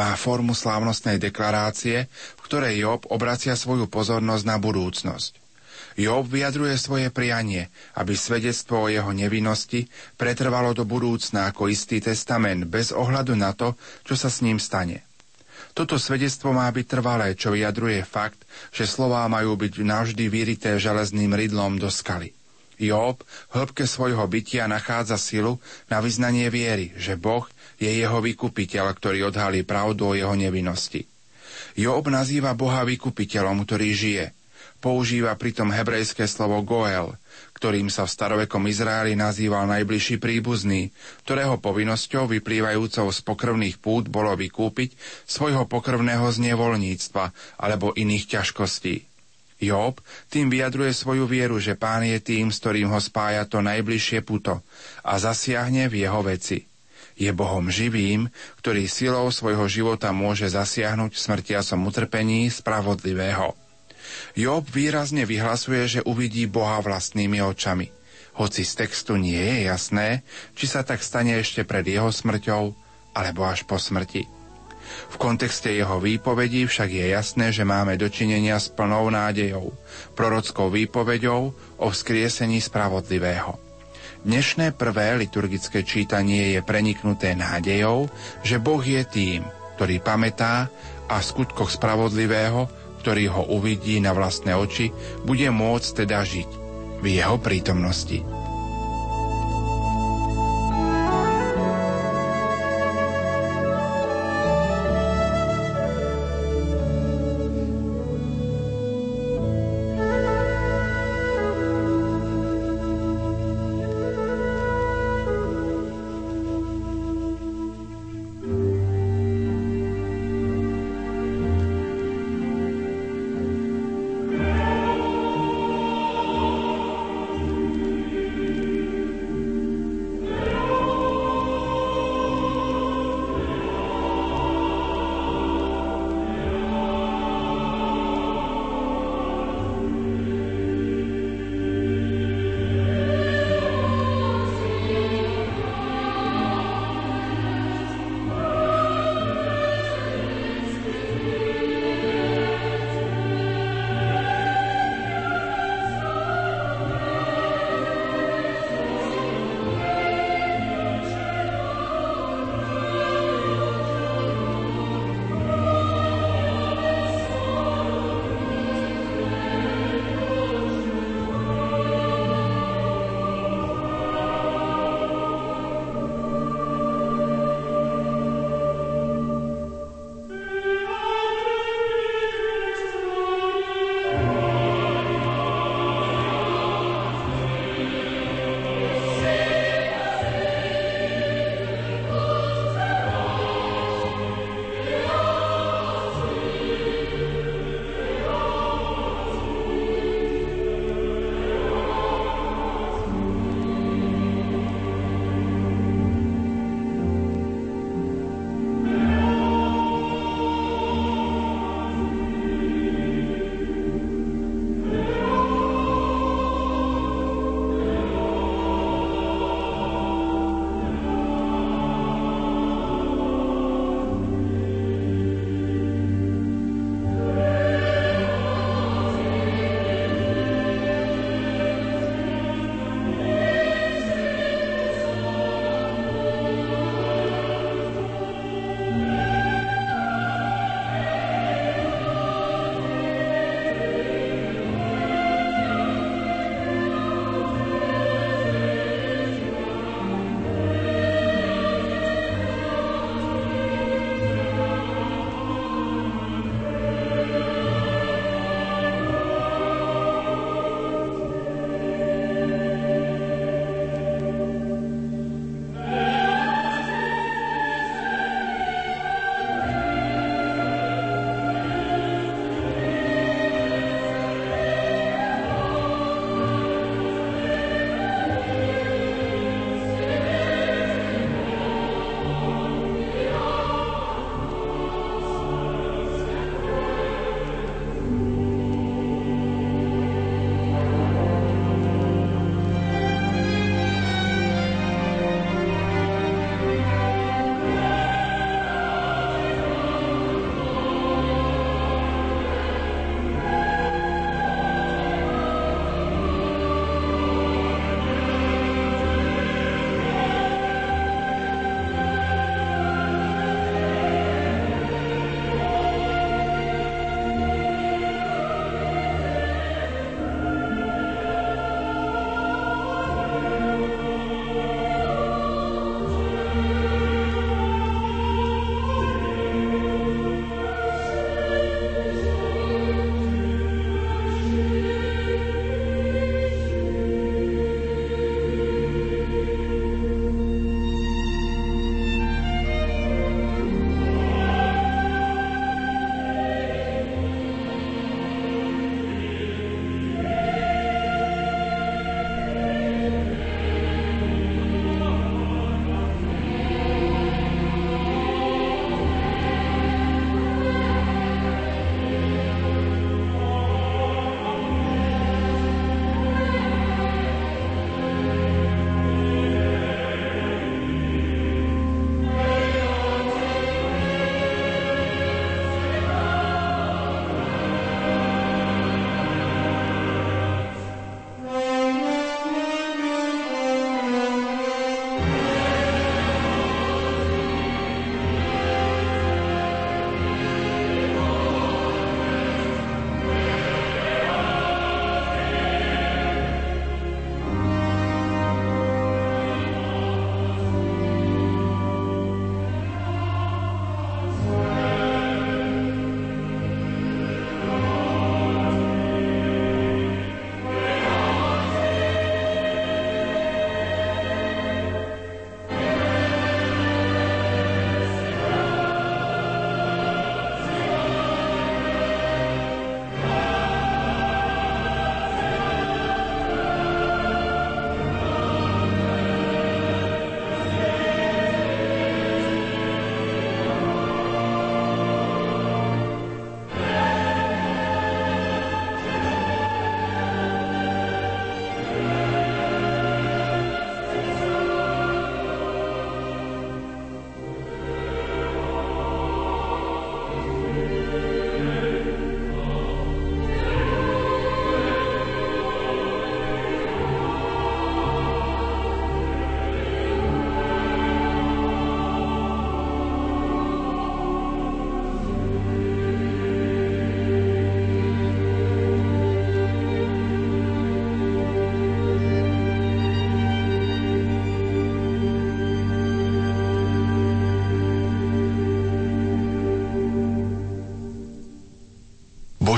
Má formu slávnostnej deklarácie, v ktorej Job obracia svoju pozornosť na budúcnosť. Job vyjadruje svoje prianie, aby svedectvo o jeho nevinnosti pretrvalo do budúcna ako istý testament bez ohľadu na to, čo sa s ním stane. Toto svedectvo má byť trvalé, čo vyjadruje fakt, že slová majú byť navždy vyrité železným rydlom do skaly. Job v hĺbke svojho bytia nachádza silu na vyznanie viery, že Boh je jeho vykupiteľ, ktorý odhalí pravdu o jeho nevinnosti. Job nazýva Boha vykupiteľom, ktorý žije. Používa pritom hebrejské slovo Goel, ktorým sa v starovekom Izraeli nazýval najbližší príbuzný, ktorého povinnosťou vyplývajúcou z pokrvných pút bolo vykúpiť svojho pokrvného znevolníctva alebo iných ťažkostí. Job tým vyjadruje svoju vieru, že pán je tým, s ktorým ho spája to najbližšie puto a zasiahne v jeho veci. Je Bohom živým, ktorý silou svojho života môže zasiahnuť v smrtiacom utrpení spravodlivého. Job výrazne vyhlasuje, že uvidí Boha vlastnými očami. Hoci z textu nie je jasné, či sa tak stane ešte pred jeho smrťou, alebo až po smrti. V kontexte jeho výpovedí však je jasné, že máme dočinenia s plnou nádejou, prorockou výpovedou o vzkriesení spravodlivého. Dnešné prvé liturgické čítanie je preniknuté nádejou, že Boh je tým, ktorý pamätá a v skutkoch spravodlivého, ktorý ho uvidí na vlastné oči, bude môcť teda žiť v jeho prítomnosti.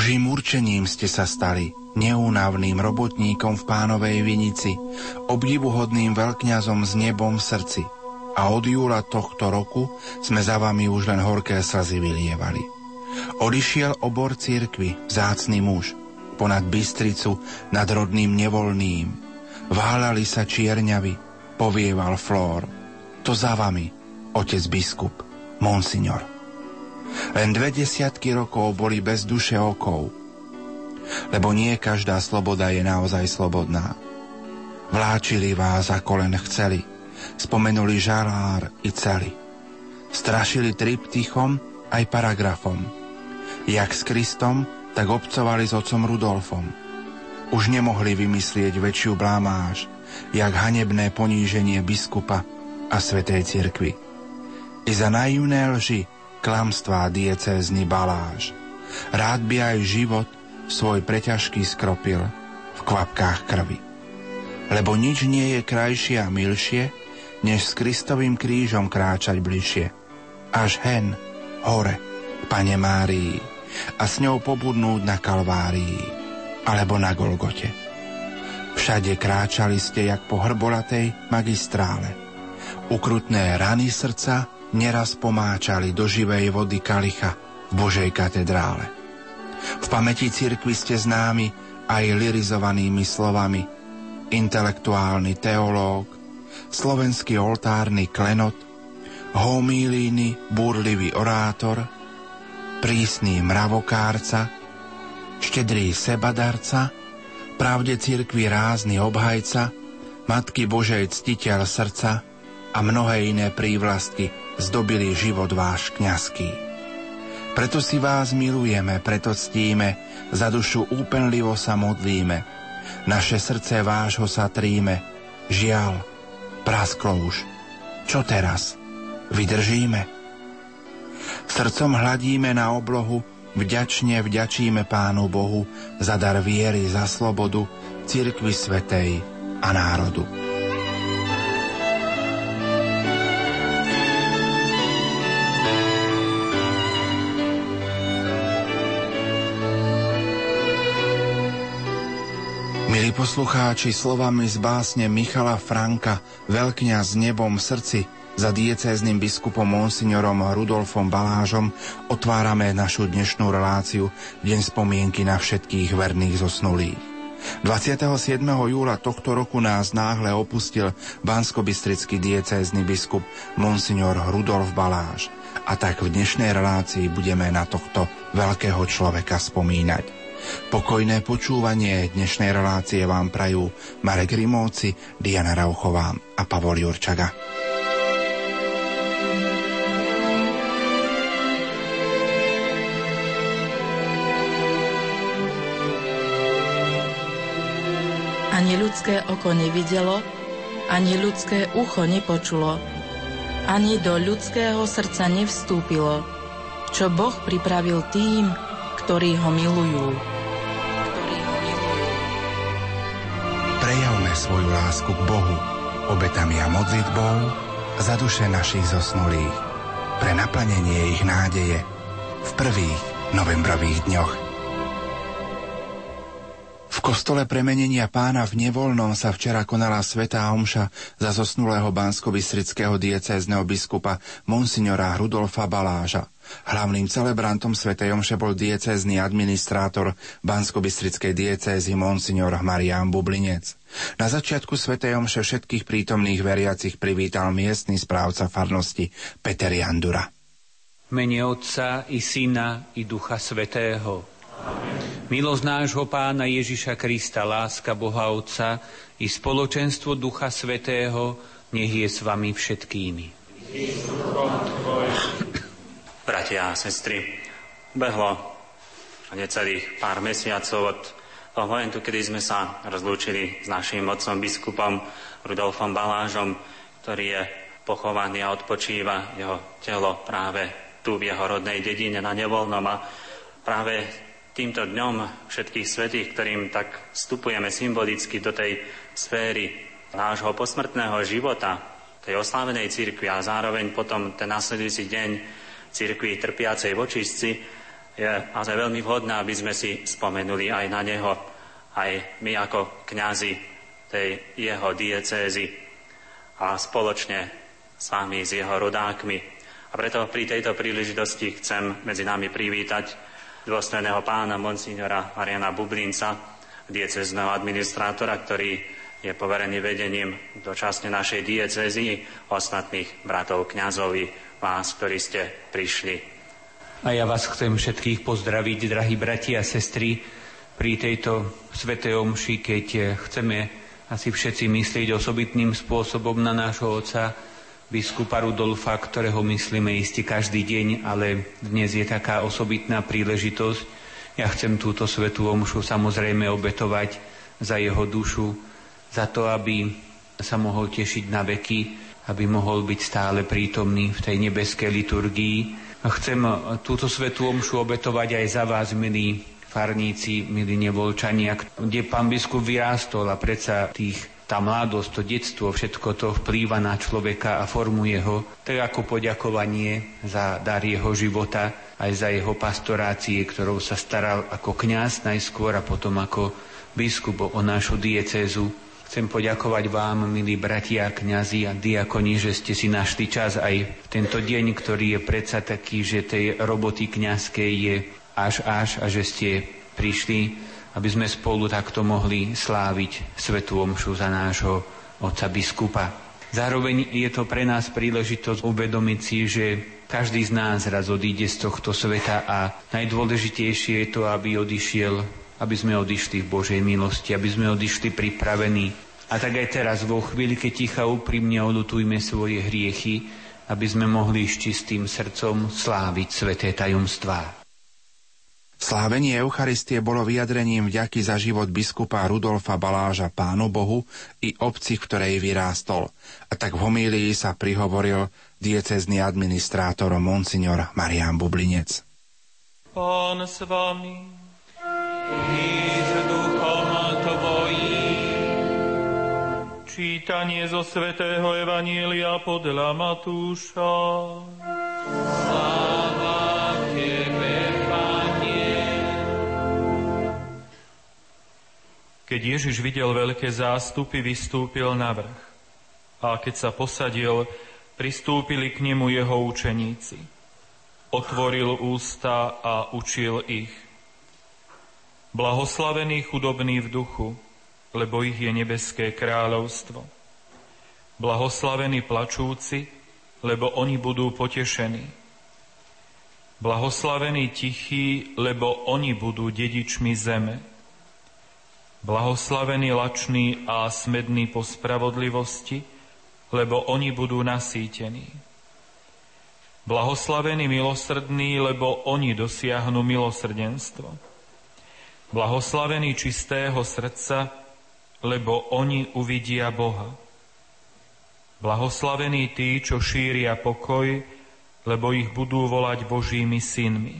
Božím určením ste sa stali, neúnavným robotníkom v pánovej vinici, obdivuhodným veľkňazom s nebom v srdci. A od júla tohto roku sme za vami už len horké slzy vylievali. Odišiel obor církvy, vzácný muž, ponad Bystricu nad rodným nevolným. Váľali sa čierňavy, povieval Flór. To za vami, otec biskup, monsignor. Len dve desiatky rokov boli bez duše okov, lebo nie každá sloboda je naozaj slobodná. Vláčili vás, ako len chceli, spomenuli žalár i celi. Strašili triptychom aj paragrafom. Jak s Kristom, tak obcovali s otcom Rudolfom. Už nemohli vymyslieť väčšiu blámáž, jak hanebné poníženie biskupa a svetej cirkvi. I za naivné lži, klamstvá diecézny baláž. Rád by aj život svoj preťažký skropil v kvapkách krvi. Lebo nič nie je krajšie a milšie, než s Kristovým krížom kráčať bližšie. Až hen, hore, Pane Márii, a s ňou pobudnúť na Kalvárii, alebo na Golgote. Všade kráčali ste, jak po hrbolatej magistrále. Ukrutné rany srdca neraz pomáčali do živej vody kalicha v Božej katedrále. V pamäti cirkvi ste známi aj lirizovanými slovami intelektuálny teológ, slovenský oltárny klenot, homílíny búrlivý orátor, prísny mravokárca, štedrý sebadarca, pravde cirkvi rázny obhajca, Matky Božej ctiteľ srdca a mnohé iné prívlastky zdobili život váš kňazský. Preto si vás milujeme, preto ctíme, za dušu úpenlivo sa modlíme. Naše srdce vášho sa tríme. Žiaľ, prasklo už. Čo teraz? Vydržíme? Srdcom hladíme na oblohu, vďačne vďačíme Pánu Bohu za dar viery, za slobodu, cirkvi svetej a národu. Poslucháči, slovami z básne Michala Franka, veľkňa s nebom v srdci, za diecézným biskupom monsignorom Rudolfom Balážom otvárame našu dnešnú reláciu Deň spomienky na všetkých verných zosnulých. 27. júla tohto roku nás náhle opustil banskobistrický diecézny biskup monsignor Rudolf Baláž. A tak v dnešnej relácii budeme na tohto veľkého človeka spomínať. Pokojné počúvanie dnešnej relácie vám prajú Marek Rimóci, Diana Rauchová a Pavol Jurčaga. Ani ľudské oko nevidelo, ani ľudské ucho nepočulo, ani do ľudského srdca nevstúpilo, čo Boh pripravil tým, ktorí ho milujú. Svoju lásku k Bohu obetami a modlitbou za duše našich zosnulých, pre naplnenie ich nádeje v prvých novembrových dňoch. V kostole premenenia pána v Nevolnom sa včera konala svetá omša za zosnulého bansko diecézneho biskupa monsignora Rudolfa Baláža. Hlavným celebrantom Sv. Omše bol diecézny administrátor Bansko-Bystrickej diecézy Monsignor Marián Bublinec. Na začiatku Sv. Omše všetkých prítomných veriacich privítal miestny správca farnosti Peter Jandura. Mene Otca i Syna i Ducha Svetého. Amen. Milosť nášho Pána Ježiša Krista, láska Boha Otca i spoločenstvo Ducha Svetého nech je s vami všetkými. Bratia a sestry, behlo necelých pár mesiacov od toho momentu, kedy sme sa rozlúčili s našim otcom biskupom Rudolfom Balážom, ktorý je pochovaný a odpočíva jeho telo práve tu v jeho rodnej dedine na Nevolnom. A práve týmto dňom všetkých svetých, ktorým tak vstupujeme symbolicky do tej sféry nášho posmrtného života, tej oslávenej cirkvi a zároveň potom ten následujúci deň cirkvi trpiacej vočistci, je ale veľmi vhodné, aby sme si spomenuli aj na neho, aj my ako kňazi tej jeho diecézy a spoločne s vami, s jeho rodákmi. A preto pri tejto príležitosti chcem medzi nami privítať dôstojného pána monsignora Mariana Bublinca, diecezného administrátora, ktorý je poverený vedením dočasne našej diecezy, ostatných bratov kňazovi, vás, ktorí ste prišli a ja vás chcem všetkých pozdraviť, drahí bratia a sestry, pri tejto svetej omši, keď chceme asi všetci myslieť osobitným spôsobom na nášho otca, biskupa Rudolfa, ktorého myslíme isti každý deň, ale dnes je taká osobitná príležitosť. Ja chcem túto svetú omšu samozrejme obetovať za jeho dušu, za to, aby sa mohol tešiť na veky, aby mohol byť stále prítomný v tej nebeskej liturgii, Chcem túto svetú omšu obetovať aj za vás, milí farníci, milí nevolčania, kde pán biskup vyrástol a predsa tých tá mladosť, to detstvo, všetko to vplýva na človeka a formuje ho, tak ako poďakovanie za dar jeho života, aj za jeho pastorácie, ktorou sa staral ako kňaz najskôr a potom ako biskup o našu diecézu. Chcem poďakovať vám, milí bratia, kňazi a diakoni, že ste si našli čas aj tento deň, ktorý je predsa taký, že tej roboty kňazskej je až až a že ste prišli, aby sme spolu takto mohli sláviť Svetú Omšu za nášho otca biskupa. Zároveň je to pre nás príležitosť uvedomiť si, že každý z nás raz odíde z tohto sveta a najdôležitejšie je to, aby odišiel aby sme odišli v Božej milosti, aby sme odišli pripravení. A tak aj teraz, vo chvíli, keď ticha úprimne odutujme svoje hriechy, aby sme mohli s čistým srdcom sláviť sveté tajomstvá. Slávenie Eucharistie bolo vyjadrením vďaky za život biskupa Rudolfa Baláža Pánu Bohu i obci, v ktorej vyrástol. A tak v homílii sa prihovoril diecezný administrátor Monsignor Marian Bublinec. Pán s vami Čítanie zo svätého Evanielia podľa Matúša. Sláva Tebe, Pane. Keď Ježiš videl veľké zástupy, vystúpil na vrch. A keď sa posadil, pristúpili k nemu jeho učeníci. Otvoril ústa a učil ich – Blahoslavení chudobní v duchu, lebo ich je nebeské kráľovstvo. Blahoslavení plačúci, lebo oni budú potešení. Blahoslavení tichí, lebo oni budú dedičmi zeme. Blahoslavení lační a smední po spravodlivosti, lebo oni budú nasýtení. Blahoslavení milosrdní, lebo oni dosiahnu milosrdenstvo. Blahoslavení čistého srdca, lebo oni uvidia Boha. Blahoslavení tí, čo šíria pokoj, lebo ich budú volať Božími synmi.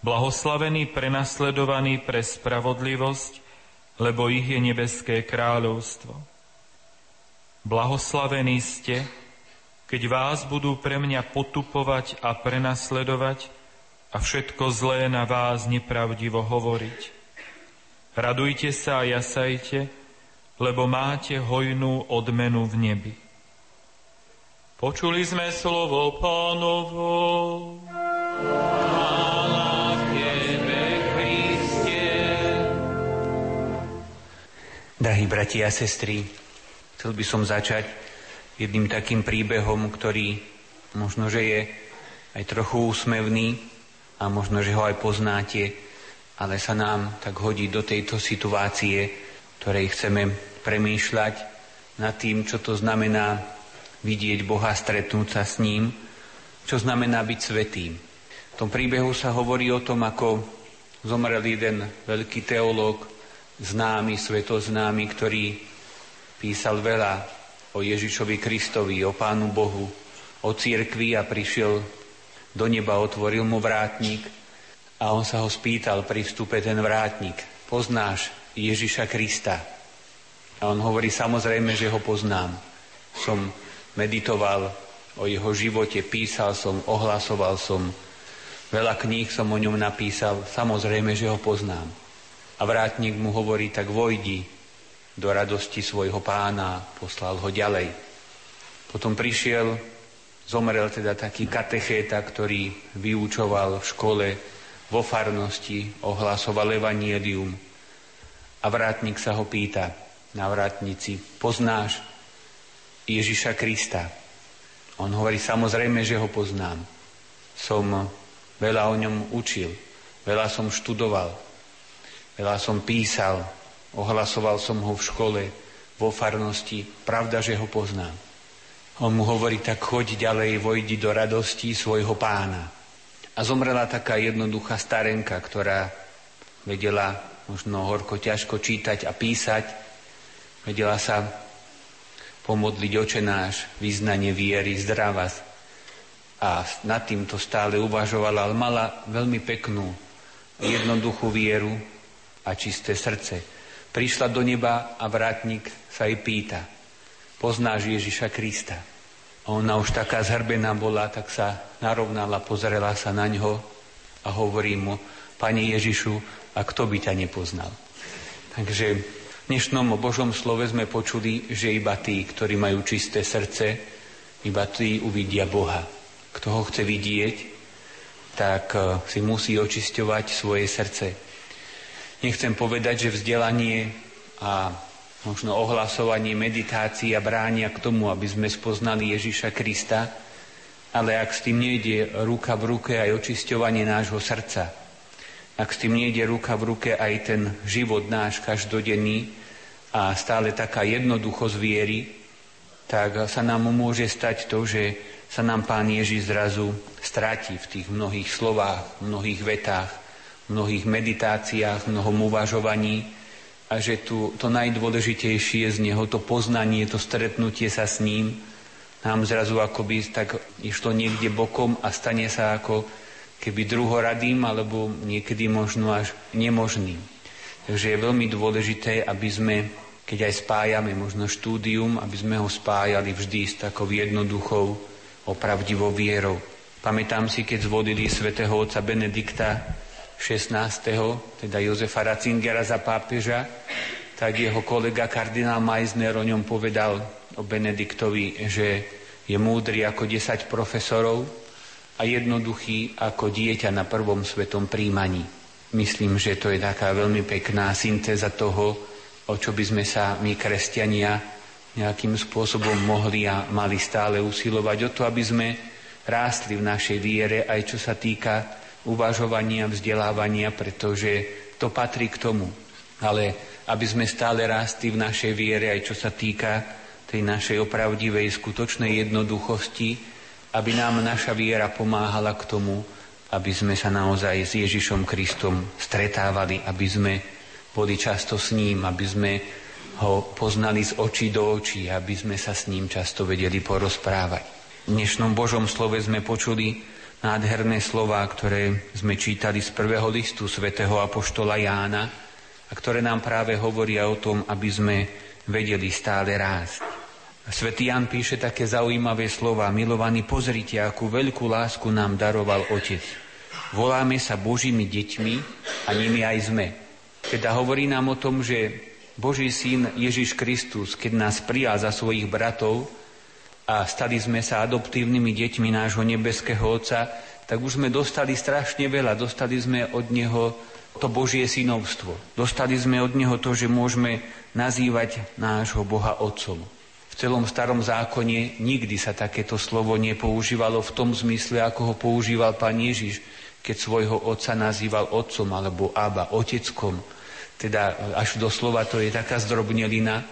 Blahoslavení prenasledovaní pre spravodlivosť, lebo ich je nebeské kráľovstvo. Blahoslavení ste, keď vás budú pre mňa potupovať a prenasledovať, a všetko zlé na vás nepravdivo hovoriť. Radujte sa a jasajte, lebo máte hojnú odmenu v nebi. Počuli sme slovo pánovo. Drahí bratia a sestry, chcel by som začať jedným takým príbehom, ktorý možno, že je aj trochu úsmevný, a možno, že ho aj poznáte, ale sa nám tak hodí do tejto situácie, ktorej chceme premýšľať nad tým, čo to znamená vidieť Boha, stretnúť sa s ním, čo znamená byť svetým. V tom príbehu sa hovorí o tom, ako zomrel jeden veľký teológ, známy, svetoznámy, ktorý písal veľa o Ježišovi Kristovi, o Pánu Bohu, o církvi a prišiel do neba otvoril mu vrátnik a on sa ho spýtal pri vstupe ten vrátnik, poznáš Ježiša Krista? A on hovorí, samozrejme, že ho poznám. Som meditoval o jeho živote, písal som, ohlasoval som Veľa kníh som o ňom napísal, samozrejme, že ho poznám. A vrátnik mu hovorí, tak vojdi do radosti svojho pána, poslal ho ďalej. Potom prišiel, zomrel teda taký katechéta, ktorý vyučoval v škole, vo farnosti, ohlasoval evanielium. A vrátnik sa ho pýta na vrátnici, poznáš Ježiša Krista? On hovorí, samozrejme, že ho poznám. Som Veľa o ňom učil, veľa som študoval, veľa som písal, ohlasoval som ho v škole, vo farnosti, pravda, že ho poznám. On mu hovorí, tak choď ďalej, vojdi do radosti svojho pána. A zomrela taká jednoduchá starenka, ktorá vedela možno horko ťažko čítať a písať, vedela sa pomodliť očenáš, význanie viery, zdravá, a nad týmto stále uvažovala, ale mala veľmi peknú, jednoduchú vieru a čisté srdce. Prišla do neba a vrátnik sa jej pýta, poznáš Ježiša Krista? Ona už taká zhrbená bola, tak sa narovnala, pozrela sa na ňo a hovorí mu, Pane Ježišu, a kto by ťa nepoznal? Takže v dnešnom Božom slove sme počuli, že iba tí, ktorí majú čisté srdce, iba tí uvidia Boha kto ho chce vidieť, tak e, si musí očisťovať svoje srdce. Nechcem povedať, že vzdelanie a možno ohlasovanie meditácia bránia k tomu, aby sme spoznali Ježiša Krista, ale ak s tým nejde ruka v ruke aj očisťovanie nášho srdca, ak s tým nejde ruka v ruke aj ten život náš každodenný a stále taká jednoduchosť viery, tak sa nám môže stať to, že sa nám Pán Ježiš zrazu stráti v tých mnohých slovách, mnohých vetách, mnohých meditáciách, mnohom uvažovaní a že tu, to najdôležitejšie z Neho, to poznanie, to stretnutie sa s ním, nám zrazu akoby tak išlo niekde bokom a stane sa ako keby druhoradým alebo niekedy možno až nemožným. Takže je veľmi dôležité, aby sme, keď aj spájame možno štúdium, aby sme ho spájali vždy s takou jednoduchou opravdivou vierou. Pamätám si, keď zvodili svätého otca Benedikta 16. teda Jozefa Ratzingera za pápeža, tak jeho kolega kardinál Meissner o ňom povedal o Benediktovi, že je múdry ako 10 profesorov a jednoduchý ako dieťa na prvom svetom príjmaní. Myslím, že to je taká veľmi pekná syntéza toho, o čo by sme sa my, kresťania, nejakým spôsobom mohli a mali stále usilovať o to, aby sme rástli v našej viere, aj čo sa týka uvažovania, vzdelávania, pretože to patrí k tomu. Ale aby sme stále rástli v našej viere, aj čo sa týka tej našej opravdivej, skutočnej jednoduchosti, aby nám naša viera pomáhala k tomu, aby sme sa naozaj s Ježišom Kristom stretávali, aby sme boli často s ním, aby sme ho poznali z očí do očí, aby sme sa s ním často vedeli porozprávať. V dnešnom Božom slove sme počuli nádherné slova, ktoré sme čítali z prvého listu svätého Apoštola Jána a ktoré nám práve hovoria o tom, aby sme vedeli stále rásť. Svetý Jan píše také zaujímavé slova. Milovaní, pozrite, akú veľkú lásku nám daroval Otec. Voláme sa Božími deťmi a nimi aj sme. Teda hovorí nám o tom, že Boží syn Ježiš Kristus, keď nás prijal za svojich bratov a stali sme sa adoptívnymi deťmi nášho nebeského Otca, tak už sme dostali strašne veľa. Dostali sme od Neho to Božie synovstvo. Dostali sme od Neho to, že môžeme nazývať nášho Boha Otcom. V celom starom zákone nikdy sa takéto slovo nepoužívalo v tom zmysle, ako ho používal pán Ježiš, keď svojho otca nazýval otcom alebo Aba, oteckom, teda až doslova to je taká zdrobnelina,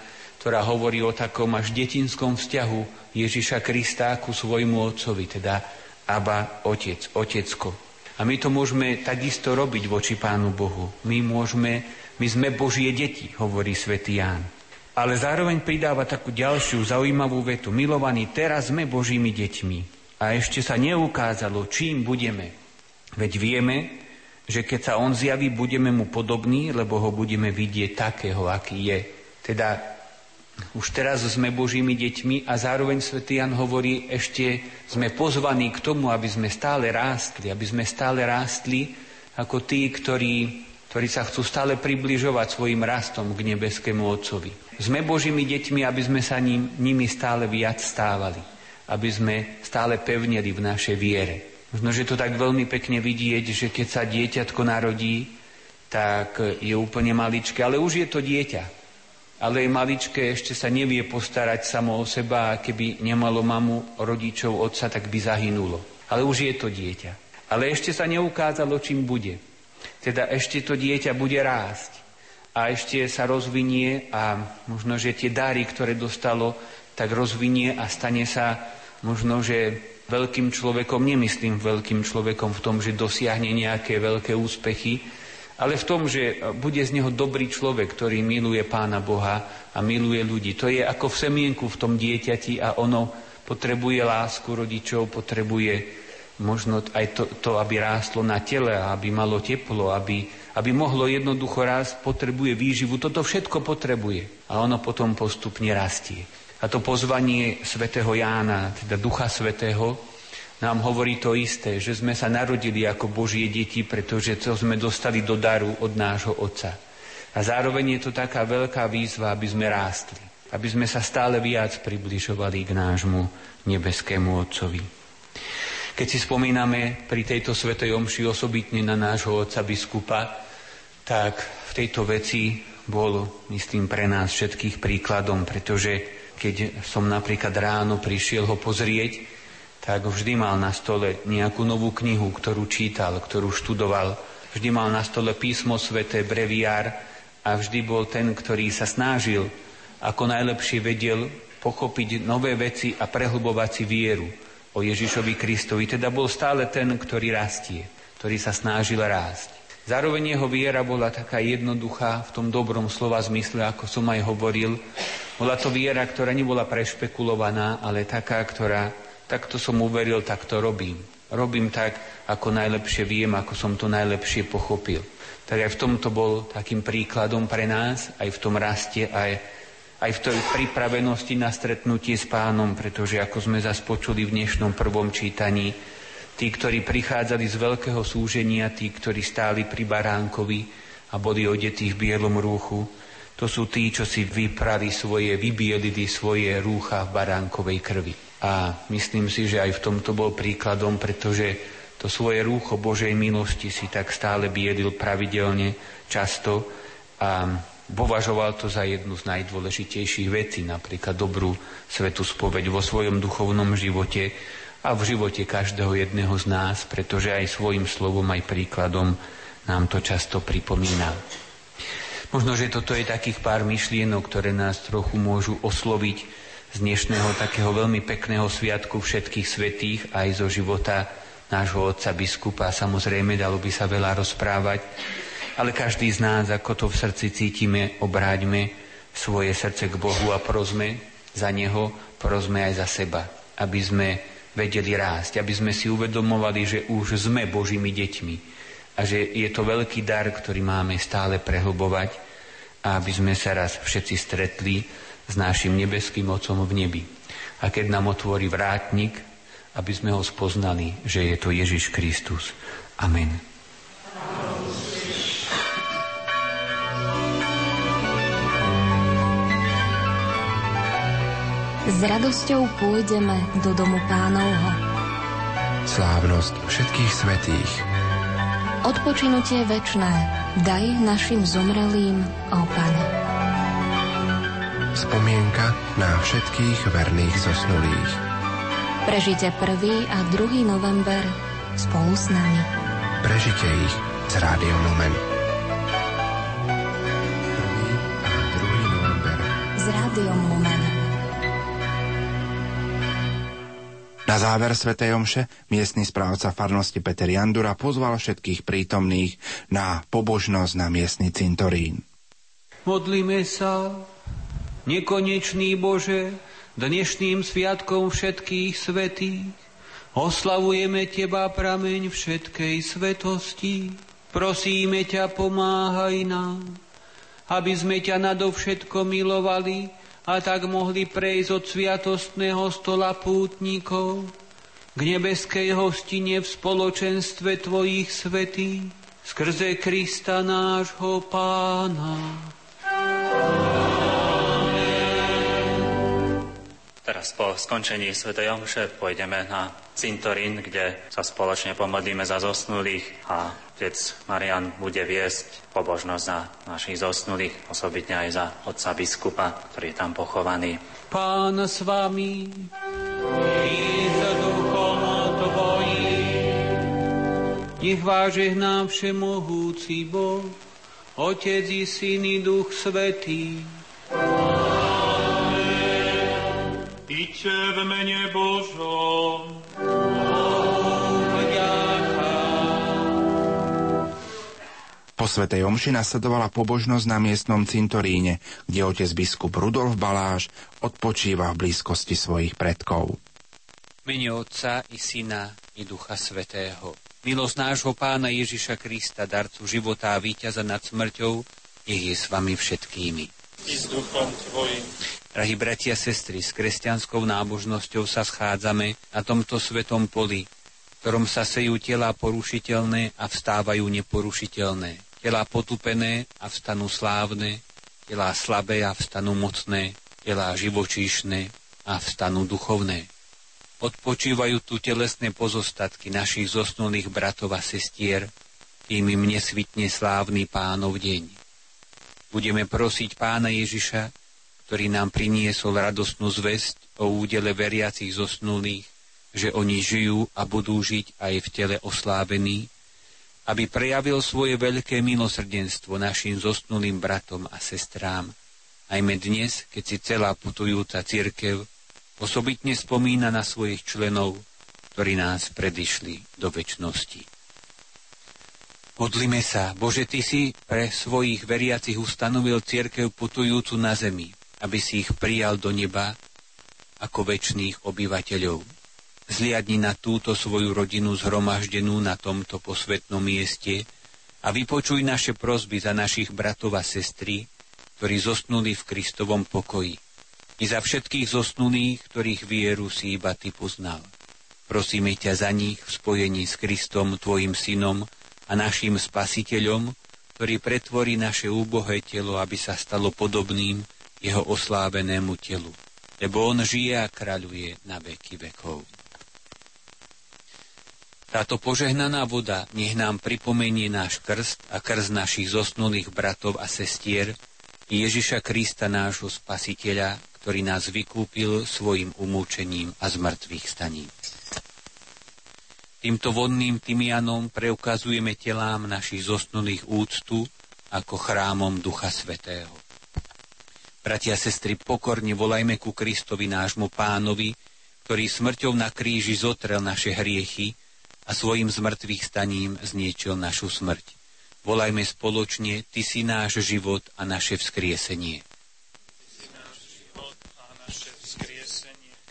ktorá hovorí o takom až detinskom vzťahu Ježiša Krista ku svojmu otcovi, teda Aba, otec, otecko. A my to môžeme takisto robiť voči Pánu Bohu. My môžeme, my sme Božie deti, hovorí svätý Ján. Ale zároveň pridáva takú ďalšiu zaujímavú vetu. Milovaní, teraz sme Božími deťmi. A ešte sa neukázalo, čím budeme. Veď vieme, že keď sa on zjaví, budeme mu podobní, lebo ho budeme vidieť takého, aký je. Teda Už teraz sme Božími deťmi a zároveň svätý Jan hovorí, ešte sme pozvaní k tomu, aby sme stále rástli, aby sme stále rástli ako tí, ktorí, ktorí sa chcú stále približovať svojim rastom k nebeskému Otcovi. Sme Božími deťmi, aby sme sa ním, nimi stále viac stávali, aby sme stále pevnili v našej viere. Možno, že to tak veľmi pekne vidieť, že keď sa dieťatko narodí, tak je úplne maličké, ale už je to dieťa ale je maličké, ešte sa nevie postarať samo o seba a keby nemalo mamu, rodičov, otca, tak by zahynulo. Ale už je to dieťa. Ale ešte sa neukázalo, čím bude. Teda ešte to dieťa bude rásť a ešte sa rozvinie a možno, že tie dary, ktoré dostalo, tak rozvinie a stane sa možno, že veľkým človekom, nemyslím veľkým človekom v tom, že dosiahne nejaké veľké úspechy, ale v tom, že bude z neho dobrý človek, ktorý miluje Pána Boha a miluje ľudí. To je ako v semienku v tom dieťati a ono potrebuje lásku rodičov, potrebuje možno aj to, to aby rástlo na tele, aby malo teplo, aby, aby mohlo jednoducho rásť, potrebuje výživu. Toto všetko potrebuje a ono potom postupne rastie. A to pozvanie svätého Jána, teda Ducha Svetého, nám hovorí to isté, že sme sa narodili ako Božie deti, pretože to sme dostali do daru od nášho Otca. A zároveň je to taká veľká výzva, aby sme rástli, aby sme sa stále viac približovali k nášmu nebeskému Otcovi. Keď si spomíname pri tejto svetej omši osobitne na nášho otca biskupa, tak v tejto veci bol, myslím, pre nás všetkých príkladom, pretože keď som napríklad ráno prišiel ho pozrieť, tak vždy mal na stole nejakú novú knihu, ktorú čítal, ktorú študoval. Vždy mal na stole písmo sveté, breviár a vždy bol ten, ktorý sa snažil, ako najlepšie vedel, pochopiť nové veci a prehlbovať si vieru o Ježišovi Kristovi. Teda bol stále ten, ktorý rastie, ktorý sa snažil rásť. Zároveň jeho viera bola taká jednoduchá v tom dobrom slova zmysle, ako som aj hovoril. Bola to viera, ktorá nebola prešpekulovaná, ale taká, ktorá takto som uveril, tak to robím. Robím tak, ako najlepšie viem, ako som to najlepšie pochopil. Tak aj v tomto bol takým príkladom pre nás, aj v tom raste, aj, aj v tej pripravenosti na stretnutie s pánom, pretože ako sme počuli v dnešnom prvom čítaní, tí, ktorí prichádzali z veľkého súženia, tí, ktorí stáli pri baránkovi a boli odetí v bielom rúchu, to sú tí, čo si vyprali svoje, vybielili svoje rúcha v baránkovej krvi. A myslím si, že aj v tomto bol príkladom, pretože to svoje rúcho Božej milosti si tak stále biedil pravidelne, často a považoval to za jednu z najdôležitejších vecí, napríklad dobrú svetu spoveď vo svojom duchovnom živote a v živote každého jedného z nás, pretože aj svojim slovom, aj príkladom nám to často pripomína. Možno, že toto je takých pár myšlienok, ktoré nás trochu môžu osloviť z dnešného takého veľmi pekného sviatku všetkých svetých aj zo života nášho otca biskupa. Samozrejme, dalo by sa veľa rozprávať, ale každý z nás, ako to v srdci cítime, obráťme svoje srdce k Bohu a prosme za Neho, prosme aj za seba, aby sme vedeli rásť, aby sme si uvedomovali, že už sme Božími deťmi a že je to veľký dar, ktorý máme stále prehlbovať a aby sme sa raz všetci stretli s našim nebeským Otcom v nebi. A keď nám otvorí vrátnik, aby sme ho spoznali, že je to Ježiš Kristus. Amen. S radosťou pôjdeme do domu pánovho. Slávnosť všetkých svetých. Odpočinutie večné daj našim zomrelým, ó Pane spomienka na všetkých verných zosnulých. Prežite 1. a 2. november spolu s nami. Prežite ich s Rádiom Lumen. 1. a 2. november s Rádiom Lumen. Na záver Sv. Omše miestny správca farnosti Peter Jandura pozval všetkých prítomných na pobožnosť na miestny cintorín. Modlíme sa nekonečný Bože, dnešným sviatkom všetkých svetých, oslavujeme Teba, prameň všetkej svetosti. Prosíme ťa, pomáhaj nám, aby sme ťa nadovšetko milovali a tak mohli prejsť od sviatostného stola pútnikov k nebeskej hostine v spoločenstve Tvojich svetých skrze Krista nášho Pána. Teraz po skončení Sv. Omše pôjdeme na cintorín, kde sa spoločne pomodlíme za zosnulých a otec Marian bude viesť pobožnosť za našich zosnulých, osobitne aj za otca biskupa, ktorý je tam pochovaný. Pán s vami, nech vás žehná všemohúci Boh, Otec i Syn i Duch Svetý. Iďte v mene Božom. Po svetej omši nasledovala pobožnosť na miestnom cintoríne, kde otec biskup Rudolf Baláš odpočíva v blízkosti svojich predkov. Mene Otca i Syna i Ducha Svetého. Milosť nášho Pána Ježiša Krista, darcu života a víťaza nad smrťou, nech je s vami všetkými. I s duchom tvojim. Drahí bratia a sestry, s kresťanskou nábožnosťou sa schádzame na tomto svetom poli, v ktorom sa sejú tela porušiteľné a vstávajú neporušiteľné. Tela potupené a vstanú slávne, tela slabé a vstanú mocné, tela živočíšne a vstanú duchovné. Odpočívajú tu telesné pozostatky našich zosnulých bratov a sestier, tým im nesvitne slávny pánov deň. Budeme prosiť pána Ježiša, ktorý nám priniesol radostnú zväzť o údele veriacich zosnulých, že oni žijú a budú žiť aj v tele oslávení, aby prejavil svoje veľké milosrdenstvo našim zosnulým bratom a sestrám, ajme dnes, keď si celá putujúca církev osobitne spomína na svojich členov, ktorí nás predišli do väčšnosti. Modlíme sa, Bože, Ty si pre svojich veriacich ustanovil církev putujúcu na zemi, aby si ich prijal do neba ako väčšných obyvateľov. Zliadni na túto svoju rodinu zhromaždenú na tomto posvetnom mieste a vypočuj naše prosby za našich bratov a sestry, ktorí zosnuli v Kristovom pokoji, i za všetkých zosnulých, ktorých vieru si iba Ty poznal. Prosíme ťa za nich v spojení s Kristom, Tvojim synom, a našim spasiteľom, ktorý pretvorí naše úbohé telo, aby sa stalo podobným jeho oslávenému telu, lebo on žije a kráľuje na veky vekov. Táto požehnaná voda nech nám pripomenie náš krst a krst našich zosnulých bratov a sestier Ježiša Krista nášho spasiteľa, ktorý nás vykúpil svojim umúčením a zmrtvých staním. Týmto vodným tymianom preukazujeme telám našich zosnulých úctu ako chrámom Ducha Svetého. Bratia a sestry, pokorne volajme ku Kristovi nášmu pánovi, ktorý smrťou na kríži zotrel naše hriechy a svojim zmrtvých staním zniečil našu smrť. Volajme spoločne, Ty si náš život a naše vzkriesenie.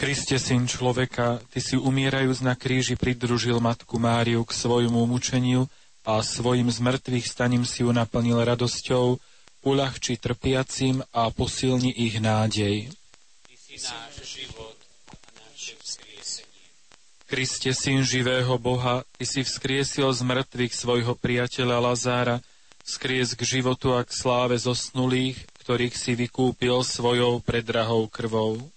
Kriste, syn človeka, Ty si umierajúc na kríži pridružil Matku Máriu k svojmu mučeniu a svojim zmrtvých staním si ju naplnil radosťou, uľahči trpiacim a posilni ich nádej. Ty si náš život a naše vzkriesenie. Kriste, syn živého Boha, Ty si vzkriesil z mŕtvych svojho priateľa Lazára, skries k životu a k sláve zosnulých, ktorých si vykúpil svojou predrahou krvou.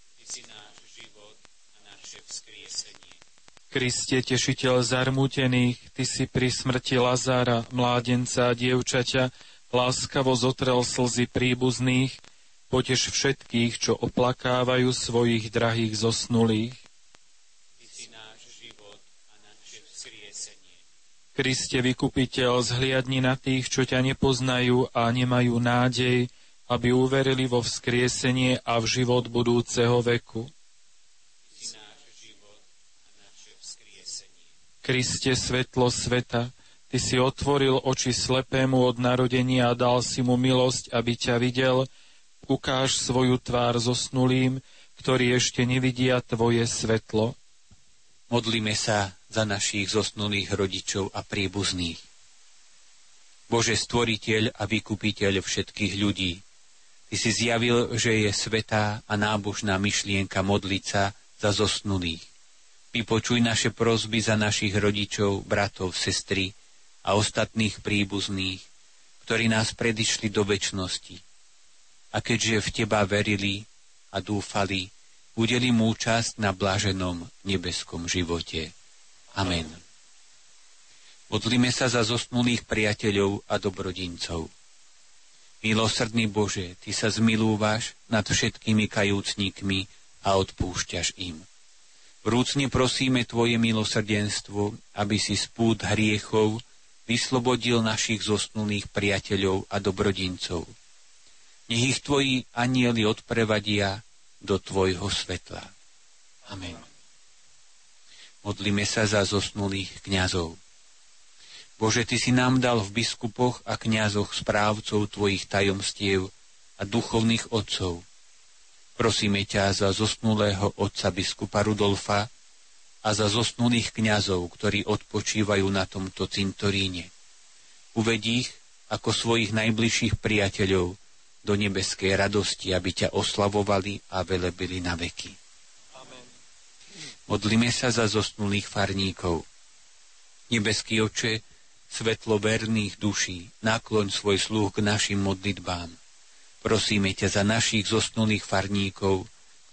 Kriste, tešiteľ zarmútených, Ty si pri smrti Lazára, mládenca a dievčaťa, láskavo zotrel slzy príbuzných, potež všetkých, čo oplakávajú svojich drahých zosnulých. Ty si náš život a naše vzkriesenie. Kriste, vykupiteľ, zhliadni na tých, čo ťa nepoznajú a nemajú nádej, aby uverili vo vzkriesenie a v život budúceho veku. Kriste, svetlo sveta, Ty si otvoril oči slepému od narodenia a dal si mu milosť, aby ťa videl. Ukáž svoju tvár zosnulým, ktorí ešte nevidia Tvoje svetlo. Modlíme sa za našich zosnulých rodičov a príbuzných. Bože stvoriteľ a vykupiteľ všetkých ľudí, Ty si zjavil, že je svetá a nábožná myšlienka modliť sa za zosnulých. Vypočuj naše prozby za našich rodičov, bratov, sestry a ostatných príbuzných, ktorí nás predišli do väčšnosti. A keďže v Teba verili a dúfali, udeli mu účasť na bláženom nebeskom živote. Amen. Modlíme sa za zosnulých priateľov a dobrodincov. Milosrdný Bože, Ty sa zmilúvaš nad všetkými kajúcnikmi a odpúšťaš im. Vrúcne prosíme Tvoje milosrdenstvo, aby si spút hriechov vyslobodil našich zosnulých priateľov a dobrodincov. Nech ich Tvoji anieli odprevadia do Tvojho svetla. Amen. Modlíme sa za zosnulých kňazov. Bože, Ty si nám dal v biskupoch a kňazoch správcov Tvojich tajomstiev a duchovných otcov. Prosíme ťa za zosnulého otca biskupa Rudolfa a za zosnulých kňazov, ktorí odpočívajú na tomto cintoríne. Uvedí ich ako svojich najbližších priateľov do nebeskej radosti, aby ťa oslavovali a velebili na veky. Amen. Modlíme sa za zosnulých farníkov. Nebeský oče, svetlo verných duší, nakloň svoj sluch k našim modlitbám. Prosíme ťa za našich zosnulých farníkov,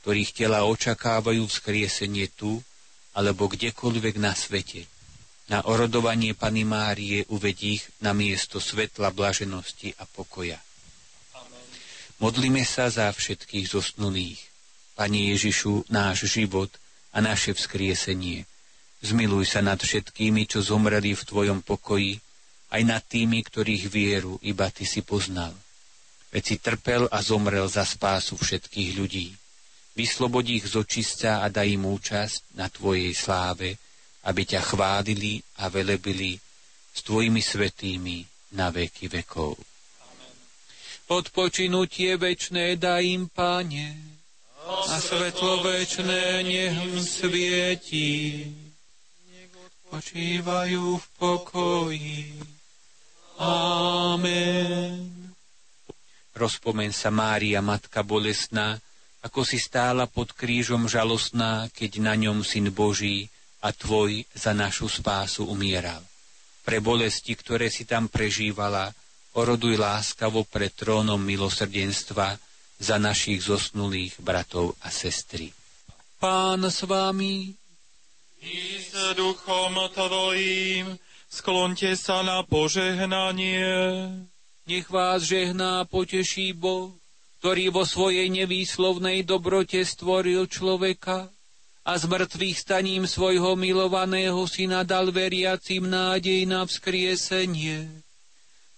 ktorých tela očakávajú vzkriesenie tu, alebo kdekoľvek na svete. Na orodovanie Pany Márie uvedí ich na miesto svetla blaženosti a pokoja. Modlíme sa za všetkých zosnulých. Pane Ježišu, náš život a naše vzkriesenie. Zmiluj sa nad všetkými, čo zomreli v Tvojom pokoji, aj nad tými, ktorých vieru iba Ty si poznal. Veď si trpel a zomrel za spásu všetkých ľudí. Vyslobodí ich z očistca a daj im účasť na Tvojej sláve, aby ťa chválili a velebili s Tvojimi svetými na veky vekov odpočinutie večné daj im, Pane, a svetlo večné nech im svieti. Nech odpočívajú v pokoji. Amen. Rozpomen sa Mária, Matka bolesná, ako si stála pod krížom žalostná, keď na ňom Syn Boží a Tvoj za našu spásu umieral. Pre bolesti, ktoré si tam prežívala, oroduj láskavo pred trónom milosrdenstva za našich zosnulých bratov a sestry. Pán s vami i s duchom tvojím, sklonte sa na požehnanie. Nech vás žehná poteší Boh, ktorý vo svojej nevýslovnej dobrote stvoril človeka a z mŕtvych staním svojho milovaného syna dal veriacim nádej na vzkriesenie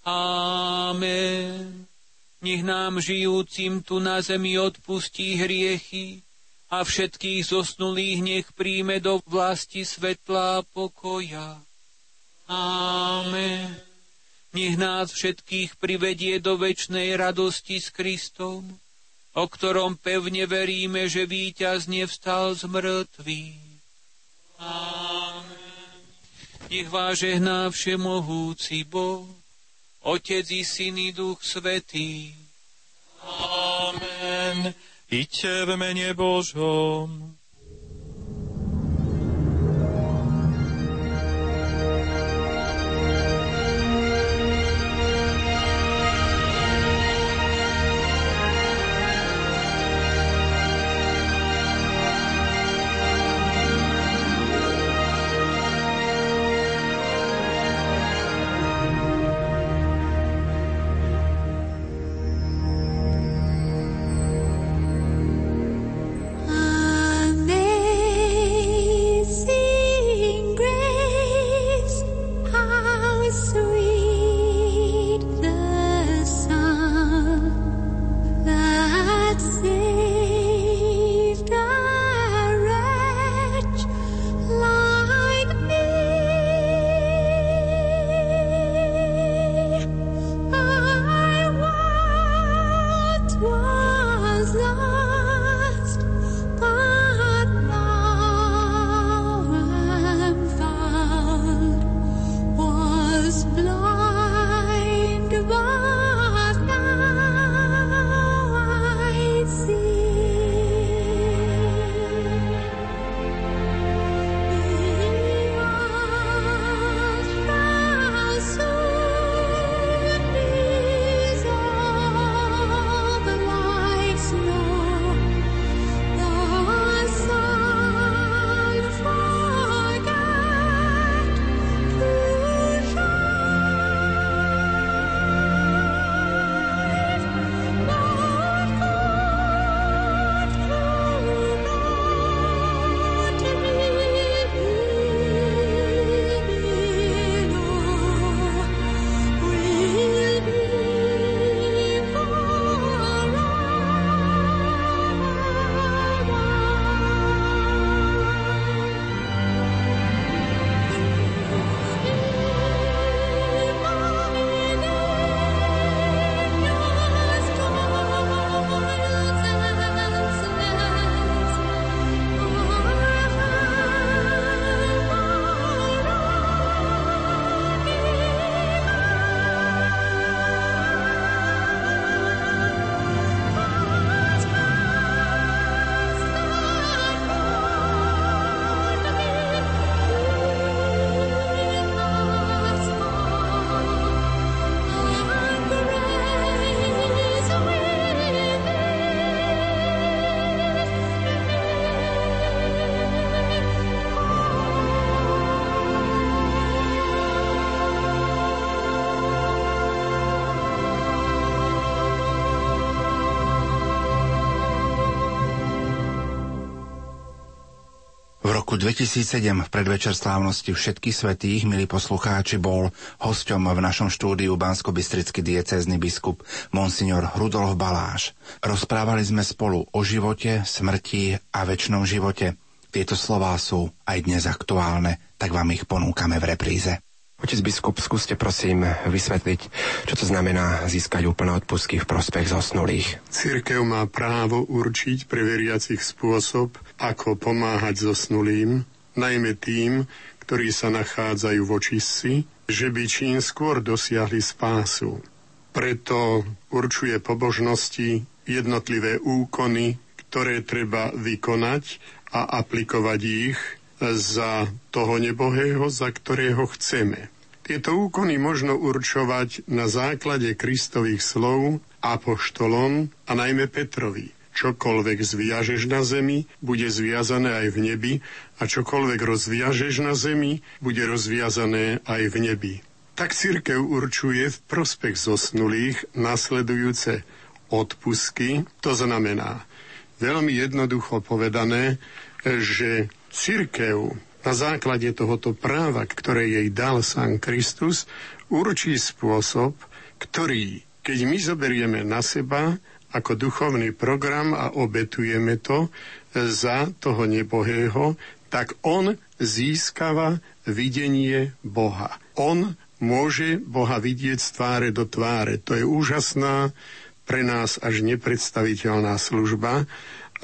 Amen. Nech nám žijúcim tu na zemi odpustí hriechy a všetkých zosnulých nech príjme do vlasti svetla a pokoja. Amen. Nech nás všetkých privedie do väčšnej radosti s Kristom, o ktorom pevne veríme, že víťaz nevstal z mŕtvych. Amen. Nech vás žehná všemohúci Boh, Otec i Syn i Duch Svetý. Amen. Iďte v mene Božom. Roku 2007 v predvečer slávnosti všetkých svetých, milí poslucháči, bol hosťom v našom štúdiu bansko bystrický diecézny biskup Monsignor Rudolf Baláš. Rozprávali sme spolu o živote, smrti a väčšnom živote. Tieto slová sú aj dnes aktuálne, tak vám ich ponúkame v repríze. Otec biskup, skúste prosím vysvetliť, čo to znamená získať úplné odpustky v prospech zosnulých. Církev má právo určiť pre veriacich spôsob, ako pomáhať zosnulým, najmä tým, ktorí sa nachádzajú v očistci, že by čím skôr dosiahli spásu. Preto určuje pobožnosti jednotlivé úkony, ktoré treba vykonať a aplikovať ich za toho nebohého, za ktorého chceme. Tieto úkony možno určovať na základe Kristových slov apoštolom a najmä Petrovi. Čokoľvek zviažeš na zemi, bude zviazané aj v nebi a čokoľvek rozviažeš na zemi, bude rozviazané aj v nebi. Tak církev určuje v prospech zosnulých nasledujúce odpusky, to znamená veľmi jednoducho povedané, že církev na základe tohoto práva, ktoré jej dal sám Kristus, určí spôsob, ktorý, keď my zoberieme na seba ako duchovný program a obetujeme to za toho nebohého, tak on získava videnie Boha. On môže Boha vidieť z tváre do tváre. To je úžasná, pre nás až nepredstaviteľná služba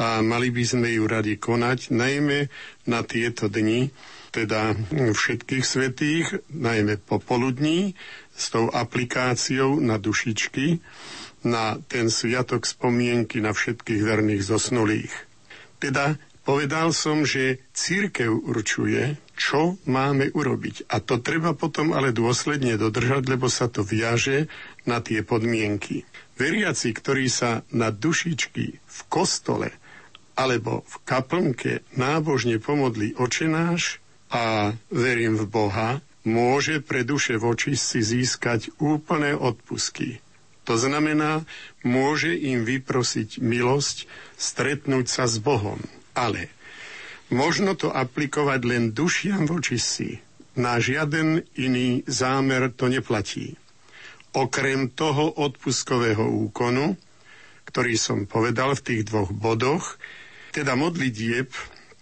a mali by sme ju radi konať, najmä na tieto dni, teda všetkých svetých, najmä popoludní, s tou aplikáciou na dušičky, na ten sviatok spomienky na všetkých verných zosnulých. Teda povedal som, že církev určuje, čo máme urobiť. A to treba potom ale dôsledne dodržať, lebo sa to viaže na tie podmienky. Veriaci, ktorí sa na dušičky v kostole alebo v kaplnke nábožne pomodlí očenáš a verím v Boha, môže pre duše v očistci získať úplné odpusky. To znamená, môže im vyprosiť milosť stretnúť sa s Bohom. Ale možno to aplikovať len dušiam v očistci. Na žiaden iný zámer to neplatí. Okrem toho odpuskového úkonu, ktorý som povedal v tých dvoch bodoch, teda modlitieb,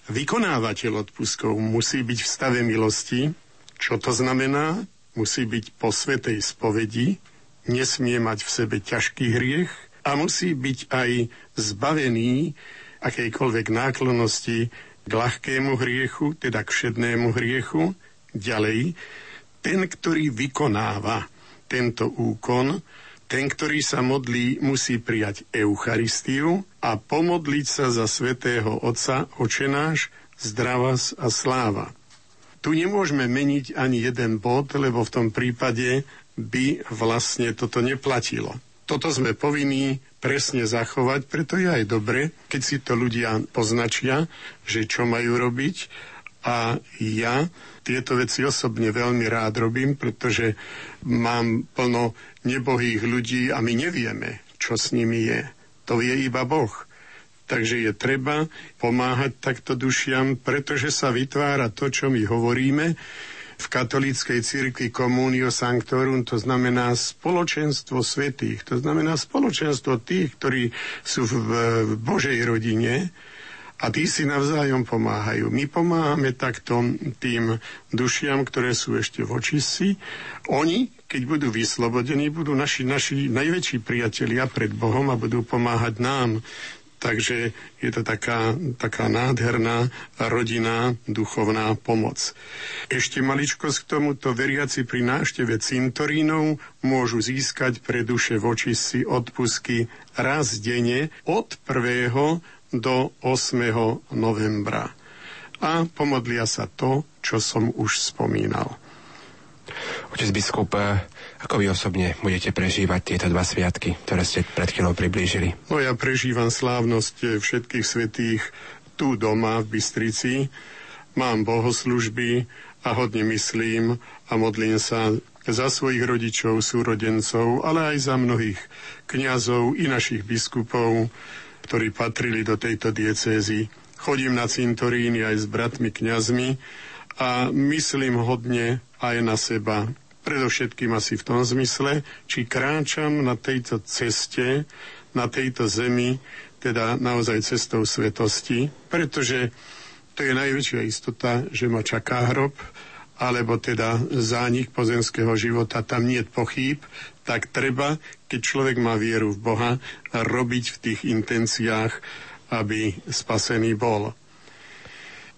vykonávateľ odpuskov musí byť v stave milosti. Čo to znamená? Musí byť po svetej spovedi, nesmie mať v sebe ťažký hriech a musí byť aj zbavený akejkoľvek náklonosti k ľahkému hriechu, teda k všednému hriechu. Ďalej, ten, ktorý vykonáva tento úkon, ten, ktorý sa modlí, musí prijať Eucharistiu a pomodliť sa za svätého Otca, očenáš, zdravas a sláva. Tu nemôžeme meniť ani jeden bod, lebo v tom prípade by vlastne toto neplatilo. Toto sme povinní presne zachovať, preto je aj dobre, keď si to ľudia poznačia, že čo majú robiť a ja tieto veci osobne veľmi rád robím, pretože mám plno nebohých ľudí a my nevieme, čo s nimi je. To vie iba Boh. Takže je treba pomáhať takto dušiam, pretože sa vytvára to, čo my hovoríme v katolíckej cirkvi Communio Sanctorum, to znamená spoločenstvo svetých, to znamená spoločenstvo tých, ktorí sú v, v Božej rodine, a tí si navzájom pomáhajú. My pomáhame takto tým dušiam, ktoré sú ešte v očistci. Oni, keď budú vyslobodení, budú naši, naši najväčší priatelia pred Bohom a budú pomáhať nám. Takže je to taká, taká nádherná rodinná duchovná pomoc. Ešte maličkosť k tomuto veriaci pri návšteve cintorínov môžu získať pre duše voči si odpusky raz denne od 1 do 8. novembra. A pomodlia sa to, čo som už spomínal. Otec biskup, eh, ako vy osobne budete prežívať tieto dva sviatky, ktoré ste pred chvíľou priblížili? No ja prežívam slávnosť eh, všetkých svetých tu doma v Bystrici. Mám bohoslužby a hodne myslím a modlím sa za svojich rodičov, súrodencov, ale aj za mnohých kňazov i našich biskupov, ktorí patrili do tejto diecézy chodím na cintoríny aj s bratmi kňazmi a myslím hodne aj na seba. Predovšetkým asi v tom zmysle, či kráčam na tejto ceste, na tejto zemi, teda naozaj cestou svetosti, pretože to je najväčšia istota, že ma čaká hrob, alebo teda zánik pozemského života, tam nie je pochýb, tak treba, keď človek má vieru v Boha, robiť v tých intenciách, aby spasený bol.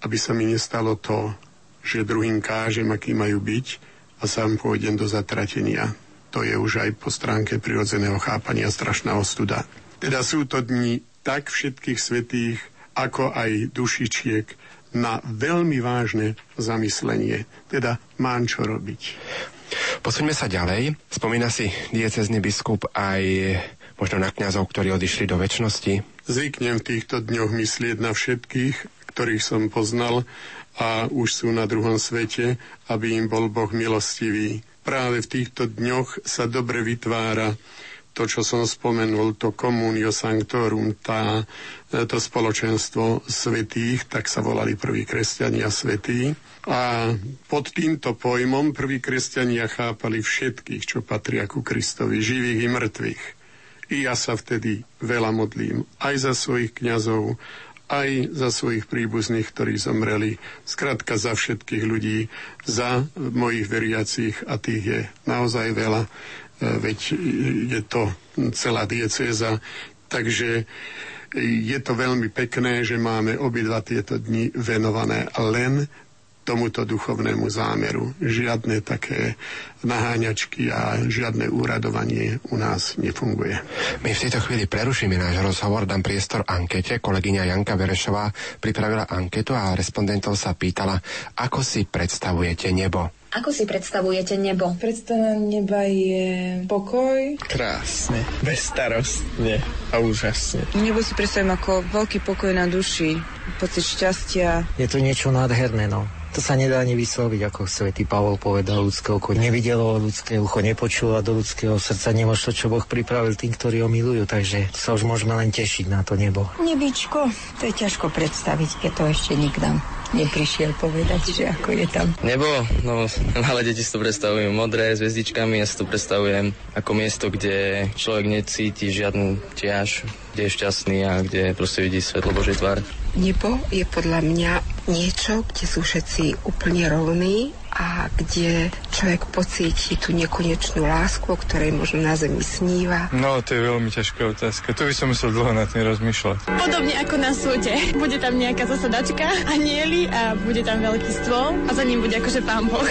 Aby sa mi nestalo to, že druhým kážem, aký majú byť a sám pôjdem do zatratenia. To je už aj po stránke prirodzeného chápania strašná ostuda. Teda sú to dni tak všetkých svetých, ako aj dušičiek na veľmi vážne zamyslenie. Teda mám čo robiť. Posuňme sa ďalej. Spomína si diecezný biskup aj možno na kňazov, ktorí odišli do väčšnosti? Zvyknem v týchto dňoch myslieť na všetkých, ktorých som poznal a už sú na druhom svete, aby im bol Boh milostivý. Práve v týchto dňoch sa dobre vytvára to, čo som spomenul, to communio sanctorum, tá, to spoločenstvo svetých, tak sa volali prví kresťania svetí. A pod týmto pojmom prví kresťania chápali všetkých, čo patria ku Kristovi, živých i mŕtvych. I ja sa vtedy veľa modlím aj za svojich kňazov, aj za svojich príbuzných, ktorí zomreli, zkrátka za všetkých ľudí, za mojich veriacich a tých je naozaj veľa veď je to celá diecéza, takže je to veľmi pekné, že máme obidva tieto dni venované len tomuto duchovnému zámeru. Žiadne také naháňačky a žiadne úradovanie u nás nefunguje. My v tejto chvíli prerušíme náš rozhovor, dám priestor ankete. Kolegyňa Janka Verešová pripravila anketu a respondentov sa pýtala, ako si predstavujete nebo. Ako si predstavujete nebo? Predstava neba je pokoj. Krásne, bezstarostne a úžasne. Nebo si predstavím ako veľký pokoj na duši, pocit šťastia. Je to niečo nádherné, no. To sa nedá ani vysloviť, ako svätý Pavol povedal, ľudské oko nevidelo, ľudské ucho nepočulo a do ľudského srdca nemôže to, čo Boh pripravil tým, ktorí ho milujú, takže sa už môžeme len tešiť na to nebo. Nebičko, to je ťažko predstaviť, keď to ešte nikto neprišiel povedať, že ako je tam. Nebo, no malé deti si to predstavujú modré s hviezdičkami, ja si to predstavujem ako miesto, kde človek necíti žiadnu ťaž, kde je šťastný a kde proste vidí svetlo Božej tvár. Nebo je podľa mňa niečo, kde sú všetci úplne rovní a kde človek pocíti tú nekonečnú lásku, o ktorej možno na zemi sníva. No, to je veľmi ťažká otázka. Tu by som musel dlho na tým rozmýšľať. Podobne ako na súde. Bude tam nejaká zasadačka a nieli a bude tam veľký stôl a za ním bude akože pán Boh.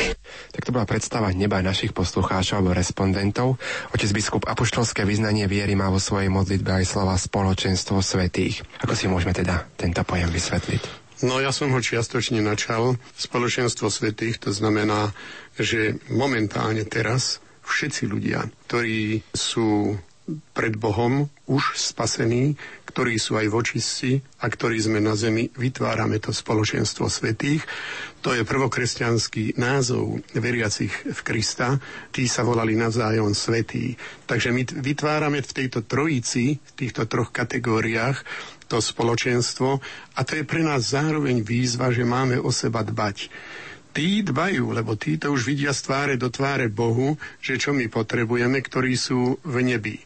Tak to bola predstava neba našich poslucháčov alebo respondentov. Otec biskup apoštolské vyznanie viery má vo svojej modlitbe aj slova spoločenstvo svetých. Ako si môžeme teda tento pojem vysvetliť? No ja som ho čiastočne načal. Spoločenstvo svetých to znamená, že momentálne teraz všetci ľudia, ktorí sú pred Bohom už spasení, ktorí sú aj vočistí a ktorí sme na zemi, vytvárame to spoločenstvo svetých. To je prvokresťanský názov veriacich v Krista. Tí sa volali navzájom svetí. Takže my vytvárame v tejto trojici, v týchto troch kategóriách to spoločenstvo a to je pre nás zároveň výzva, že máme o seba dbať. Tí dbajú, lebo tí to už vidia z tváre do tváre Bohu, že čo my potrebujeme, ktorí sú v nebi.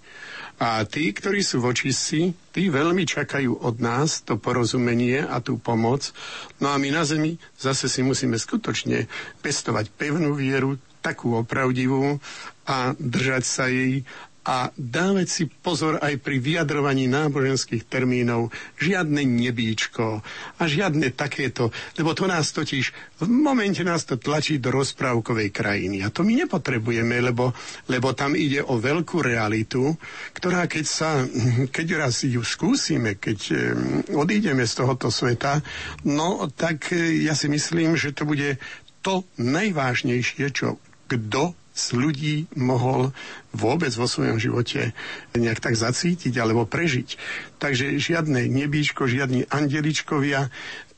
A tí, ktorí sú vočistí, tí veľmi čakajú od nás to porozumenie a tú pomoc. No a my na zemi zase si musíme skutočne pestovať pevnú vieru, takú opravdivú a držať sa jej a dávať si pozor aj pri vyjadrovaní náboženských termínov. Žiadne nebíčko a žiadne takéto, lebo to nás totiž, v momente nás to tlačí do rozprávkovej krajiny. A to my nepotrebujeme, lebo, lebo tam ide o veľkú realitu, ktorá keď sa, keď raz ju skúsime, keď odídeme z tohoto sveta, no tak e, ja si myslím, že to bude to najvážnejšie, čo kto z ľudí mohol vôbec vo svojom živote nejak tak zacítiť alebo prežiť. Takže žiadne nebíčko, žiadni andeličkovia,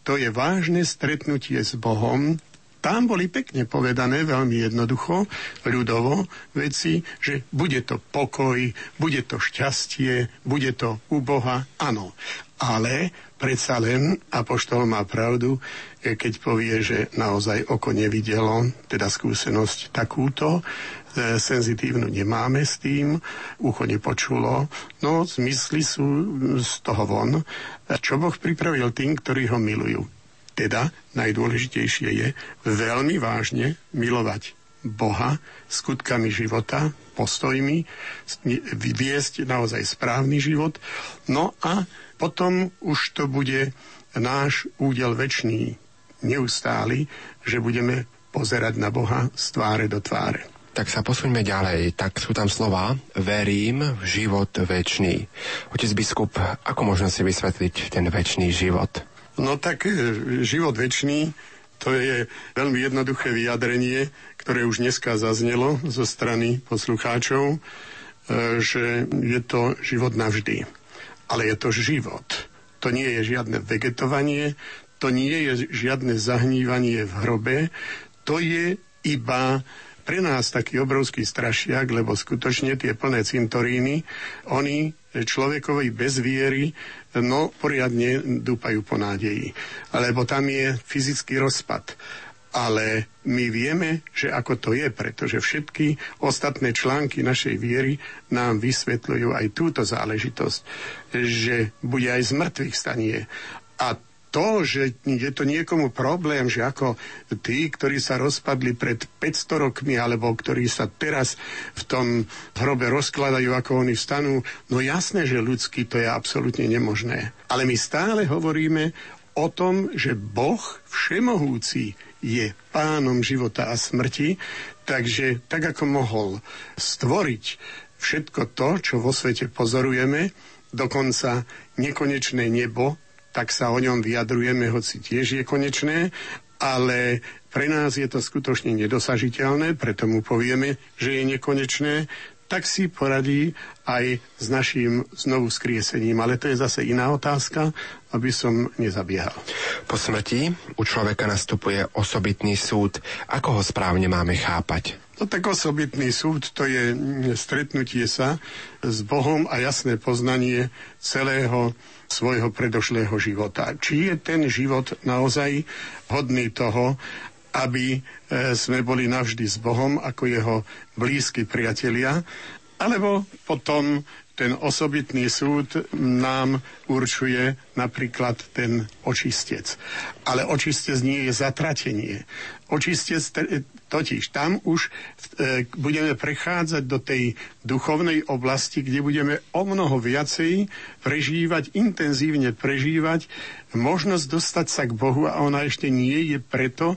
to je vážne stretnutie s Bohom, tam boli pekne povedané, veľmi jednoducho, ľudovo, veci, že bude to pokoj, bude to šťastie, bude to u Boha, áno. Ale predsa len Apoštol má pravdu, e, keď povie, že naozaj oko nevidelo, teda skúsenosť takúto, e, senzitívnu nemáme s tým, ucho nepočulo, no zmysly sú z toho von. Čo Boh pripravil tým, ktorí ho milujú? Teda najdôležitejšie je veľmi vážne milovať Boha skutkami života, postojmi, viesť naozaj správny život. No a potom už to bude náš údel väčší, neustály, že budeme pozerať na Boha z tváre do tváre. Tak sa posuňme ďalej. Tak sú tam slova verím v život väčší. Otec biskup, ako možno si vysvetliť ten väčší život? No tak e, život väčší, to je veľmi jednoduché vyjadrenie, ktoré už dneska zaznelo zo strany poslucháčov, e, že je to život navždy. Ale je to život. To nie je žiadne vegetovanie, to nie je žiadne zahnívanie v hrobe, to je iba pre nás taký obrovský strašiak, lebo skutočne tie plné cintoríny, oni človekovi bez viery, no poriadne dúpajú po nádeji. Lebo tam je fyzický rozpad. Ale my vieme, že ako to je, pretože všetky ostatné články našej viery nám vysvetľujú aj túto záležitosť, že bude aj z mŕtvych stanie. A to, že je to niekomu problém, že ako tí, ktorí sa rozpadli pred 500 rokmi, alebo ktorí sa teraz v tom hrobe rozkladajú, ako oni vstanú, no jasné, že ľudský to je absolútne nemožné. Ale my stále hovoríme o tom, že Boh všemohúci je pánom života a smrti, takže tak ako mohol stvoriť všetko to, čo vo svete pozorujeme, dokonca nekonečné nebo, tak sa o ňom vyjadrujeme, hoci tiež je konečné, ale pre nás je to skutočne nedosažiteľné, preto mu povieme, že je nekonečné, tak si poradí aj s našim znovu skriesením. Ale to je zase iná otázka, aby som nezabiehal. Po smrti u človeka nastupuje osobitný súd. Ako ho správne máme chápať? No tak osobitný súd to je stretnutie sa s Bohom a jasné poznanie celého svojho predošlého života. Či je ten život naozaj hodný toho, aby e, sme boli navždy s Bohom ako jeho blízki priatelia, alebo potom ten osobitný súd nám určuje napríklad ten očistec. Ale očistec nie je zatratenie. Očistec Totiž tam už e, budeme prechádzať do tej duchovnej oblasti, kde budeme o mnoho viacej prežívať, intenzívne prežívať možnosť dostať sa k Bohu a ona ešte nie je preto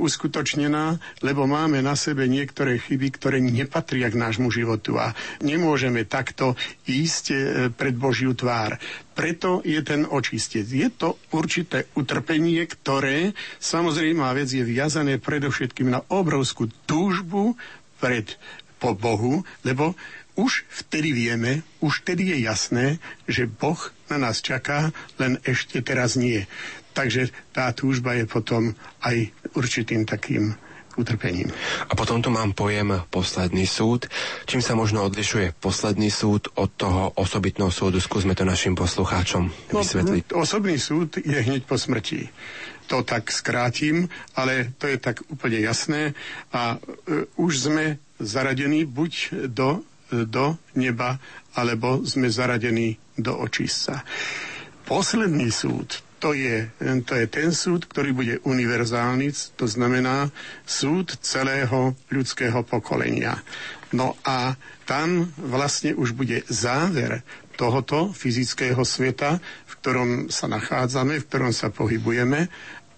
uskutočnená, lebo máme na sebe niektoré chyby, ktoré nepatria k nášmu životu a nemôžeme takto ísť e, pred Božiu tvár. Preto je ten očistec. Je to určité utrpenie, ktoré samozrejme vec je viazané predovšetkým na obrovskú túžbu pred po Bohu, lebo už vtedy vieme, už vtedy je jasné, že Boh na nás čaká, len ešte teraz nie. Takže tá túžba je potom aj určitým takým utrpením. A potom tu mám pojem posledný súd. Čím sa možno odlišuje posledný súd od toho osobitného súdu? Skúsme to našim poslucháčom no, vysvetliť. No, osobný súd je hneď po smrti. To tak skrátim, ale to je tak úplne jasné. A e, už sme zaradení buď do, e, do neba, alebo sme zaradení do očistca. Posledný súd, to je, to je ten súd, ktorý bude univerzálny, to znamená súd celého ľudského pokolenia. No a tam vlastne už bude záver tohoto fyzického sveta, v ktorom sa nachádzame, v ktorom sa pohybujeme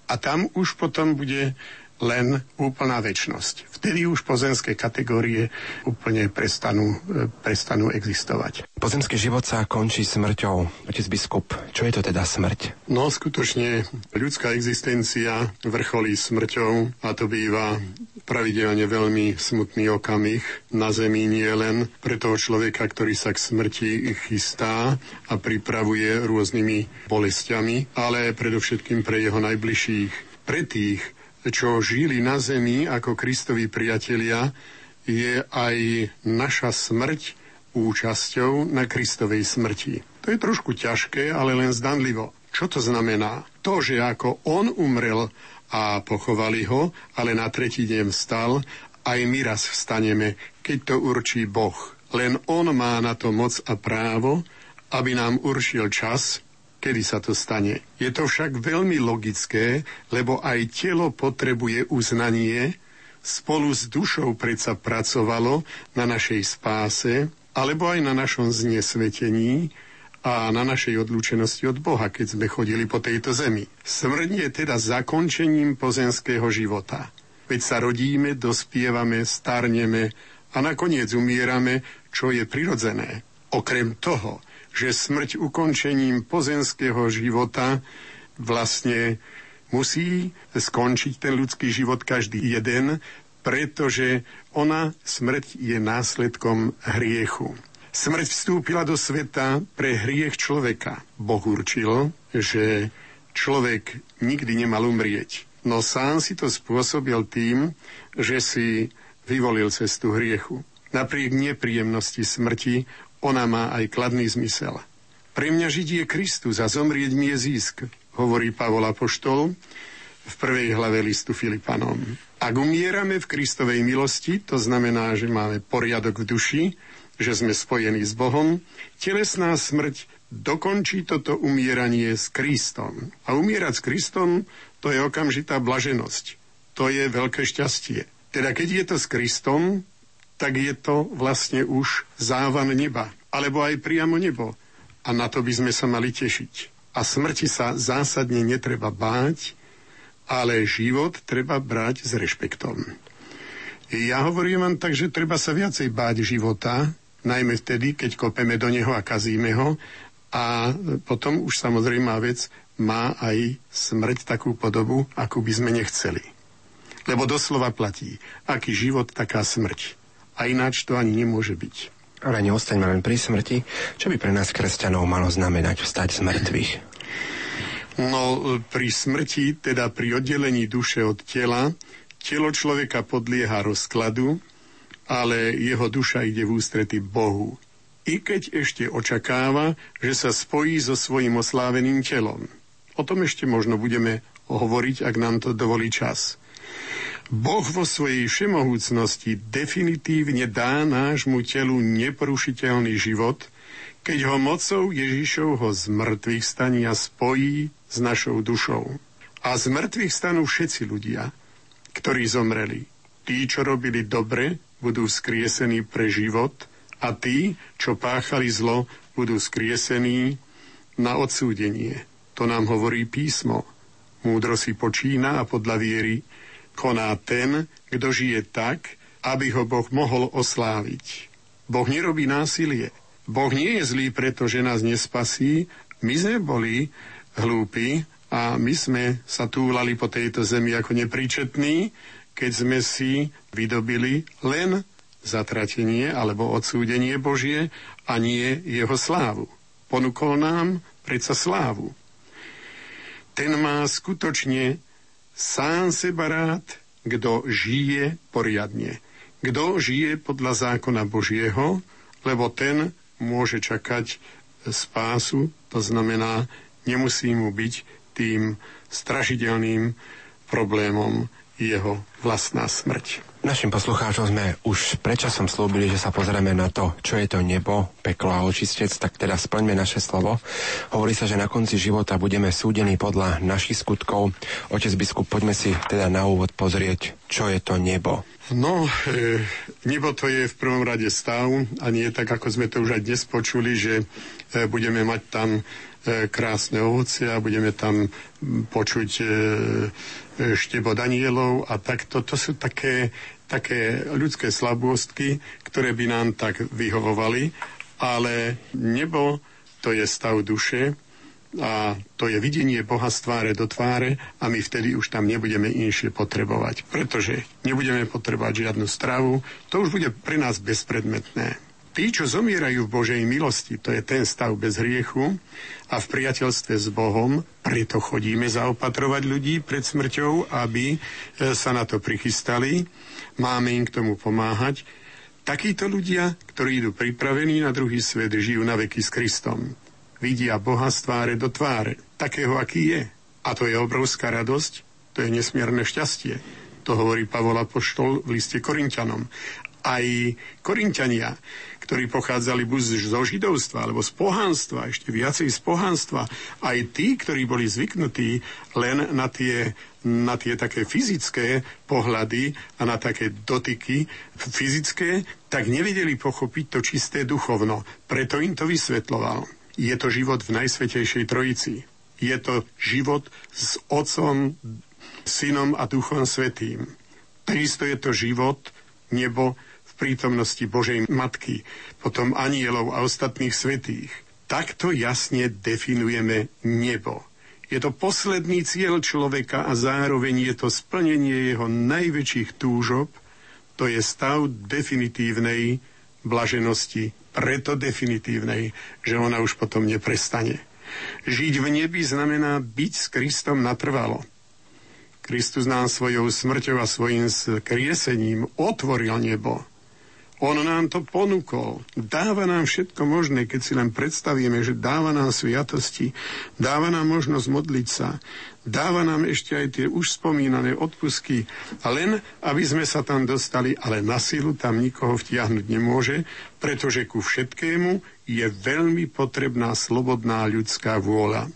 a tam už potom bude len úplná väčnosť. Vtedy už pozemské kategórie úplne prestanú, e, prestanú existovať. Pozemský život sa končí smrťou. Otec biskup, čo je to teda smrť? No skutočne ľudská existencia vrcholí smrťou a to býva pravidelne veľmi smutný okamih na zemi nie len pre toho človeka, ktorý sa k smrti chystá a pripravuje rôznymi bolestiami, ale predovšetkým pre jeho najbližších, pre tých, čo žili na zemi ako Kristovi priatelia, je aj naša smrť účasťou na Kristovej smrti. To je trošku ťažké, ale len zdanlivo. Čo to znamená? To, že ako on umrel a pochovali ho, ale na tretí deň vstal, aj my raz vstaneme, keď to určí Boh. Len on má na to moc a právo, aby nám určil čas, kedy sa to stane. Je to však veľmi logické, lebo aj telo potrebuje uznanie, spolu s dušou predsa pracovalo na našej spáse, alebo aj na našom znesvetení a na našej odlúčenosti od Boha, keď sme chodili po tejto zemi. Smrť je teda zakončením pozemského života. Veď sa rodíme, dospievame, starneme a nakoniec umierame, čo je prirodzené. Okrem toho, že smrť ukončením pozemského života vlastne musí skončiť ten ľudský život každý jeden, pretože ona, smrť, je následkom hriechu. Smrť vstúpila do sveta pre hriech človeka. Boh určil, že človek nikdy nemal umrieť. No sám si to spôsobil tým, že si vyvolil cestu hriechu. Napriek nepríjemnosti smrti ona má aj kladný zmysel. Pre mňa žiť je Kristus a zomrieť mi je zisk, hovorí Pavol Apoštol v prvej hlave listu Filipanom. Ak umierame v Kristovej milosti, to znamená, že máme poriadok v duši, že sme spojení s Bohom, telesná smrť dokončí toto umieranie s Kristom. A umierať s Kristom, to je okamžitá blaženosť. To je veľké šťastie. Teda keď je to s Kristom, tak je to vlastne už závan neba, alebo aj priamo nebo. A na to by sme sa mali tešiť. A smrti sa zásadne netreba báť, ale život treba brať s rešpektom. Ja hovorím vám tak, že treba sa viacej báť života, najmä vtedy, keď kopeme do neho a kazíme ho. A potom už samozrejme vec má aj smrť takú podobu, akú by sme nechceli. Lebo doslova platí, aký život, taká smrť. A ináč to ani nemôže byť. Ale neostaňme len pri smrti. Čo by pre nás kresťanov malo znamenať vstať z mŕtvych? No, pri smrti, teda pri oddelení duše od tela, telo človeka podlieha rozkladu, ale jeho duša ide v ústrety Bohu. I keď ešte očakáva, že sa spojí so svojím osláveným telom. O tom ešte možno budeme hovoriť, ak nám to dovolí čas. Boh vo svojej všemohúcnosti definitívne dá nášmu telu neporušiteľný život, keď ho mocou Ježišovho z mŕtvych stania spojí s našou dušou. A z mŕtvych stanú všetci ľudia, ktorí zomreli. Tí, čo robili dobre, budú skriesení pre život a tí, čo páchali zlo, budú skriesení na odsúdenie. To nám hovorí písmo. Múdro si počína a podľa viery koná ten, kto žije tak, aby ho Boh mohol osláviť. Boh nerobí násilie. Boh nie je zlý, pretože nás nespasí. My sme boli hlúpi a my sme sa túlali po tejto zemi ako nepríčetní, keď sme si vydobili len zatratenie alebo odsúdenie Božie a nie jeho slávu. Ponúkol nám predsa slávu. Ten má skutočne sám seba rád, kto žije poriadne. Kto žije podľa zákona Božieho, lebo ten môže čakať spásu, to znamená, nemusí mu byť tým strašidelným problémom jeho vlastná smrť. Našim poslucháčom sme už predčasom slúbili, že sa pozrieme na to, čo je to nebo, peklo a očistec, tak teda splňme naše slovo. Hovorí sa, že na konci života budeme súdení podľa našich skutkov. Otec biskup, poďme si teda na úvod pozrieť, čo je to nebo. No, e, nebo to je v prvom rade stav a nie tak, ako sme to už aj dnes počuli, že e, budeme mať tam e, krásne ovoce a budeme tam počuť e, štebo Danielov a tak to, to sú také také ľudské slabostky, ktoré by nám tak vyhovovali, ale nebo to je stav duše a to je videnie Boha z tváre do tváre a my vtedy už tam nebudeme inšie potrebovať, pretože nebudeme potrebovať žiadnu stravu, to už bude pre nás bezpredmetné. Tí, čo zomierajú v Božej milosti, to je ten stav bez hriechu a v priateľstve s Bohom, preto chodíme zaopatrovať ľudí pred smrťou, aby e, sa na to prichystali. Máme im k tomu pomáhať. Takíto ľudia, ktorí idú pripravení na druhý svet, žijú na veky s Kristom. Vidia Boha z tváre do tváre, takého, aký je. A to je obrovská radosť, to je nesmierne šťastie. To hovorí Pavol Apoštol v liste Korintianom. Aj Korintiania ktorí pochádzali buď zo židovstva alebo z pohanstva, ešte viacej z pohanstva, aj tí, ktorí boli zvyknutí len na tie, na tie také fyzické pohľady a na také dotyky fyzické, tak nevedeli pochopiť to čisté duchovno. Preto im to vysvetloval. Je to život v Najsvetejšej Trojici. Je to život s Otcom, Synom a Duchom Svetým. Takisto je to život, nebo, prítomnosti Božej Matky, potom anielov a ostatných svetých. Takto jasne definujeme nebo. Je to posledný cieľ človeka a zároveň je to splnenie jeho najväčších túžob, to je stav definitívnej blaženosti, preto definitívnej, že ona už potom neprestane. Žiť v nebi znamená byť s Kristom natrvalo. Kristus nám svojou smrťou a svojim skriesením otvoril nebo on nám to ponúkol. Dáva nám všetko možné, keď si len predstavíme, že dáva nám sviatosti, dáva nám možnosť modliť sa, dáva nám ešte aj tie už spomínané odpusky, len aby sme sa tam dostali, ale na silu tam nikoho vtiahnuť nemôže, pretože ku všetkému je veľmi potrebná slobodná ľudská vôľa.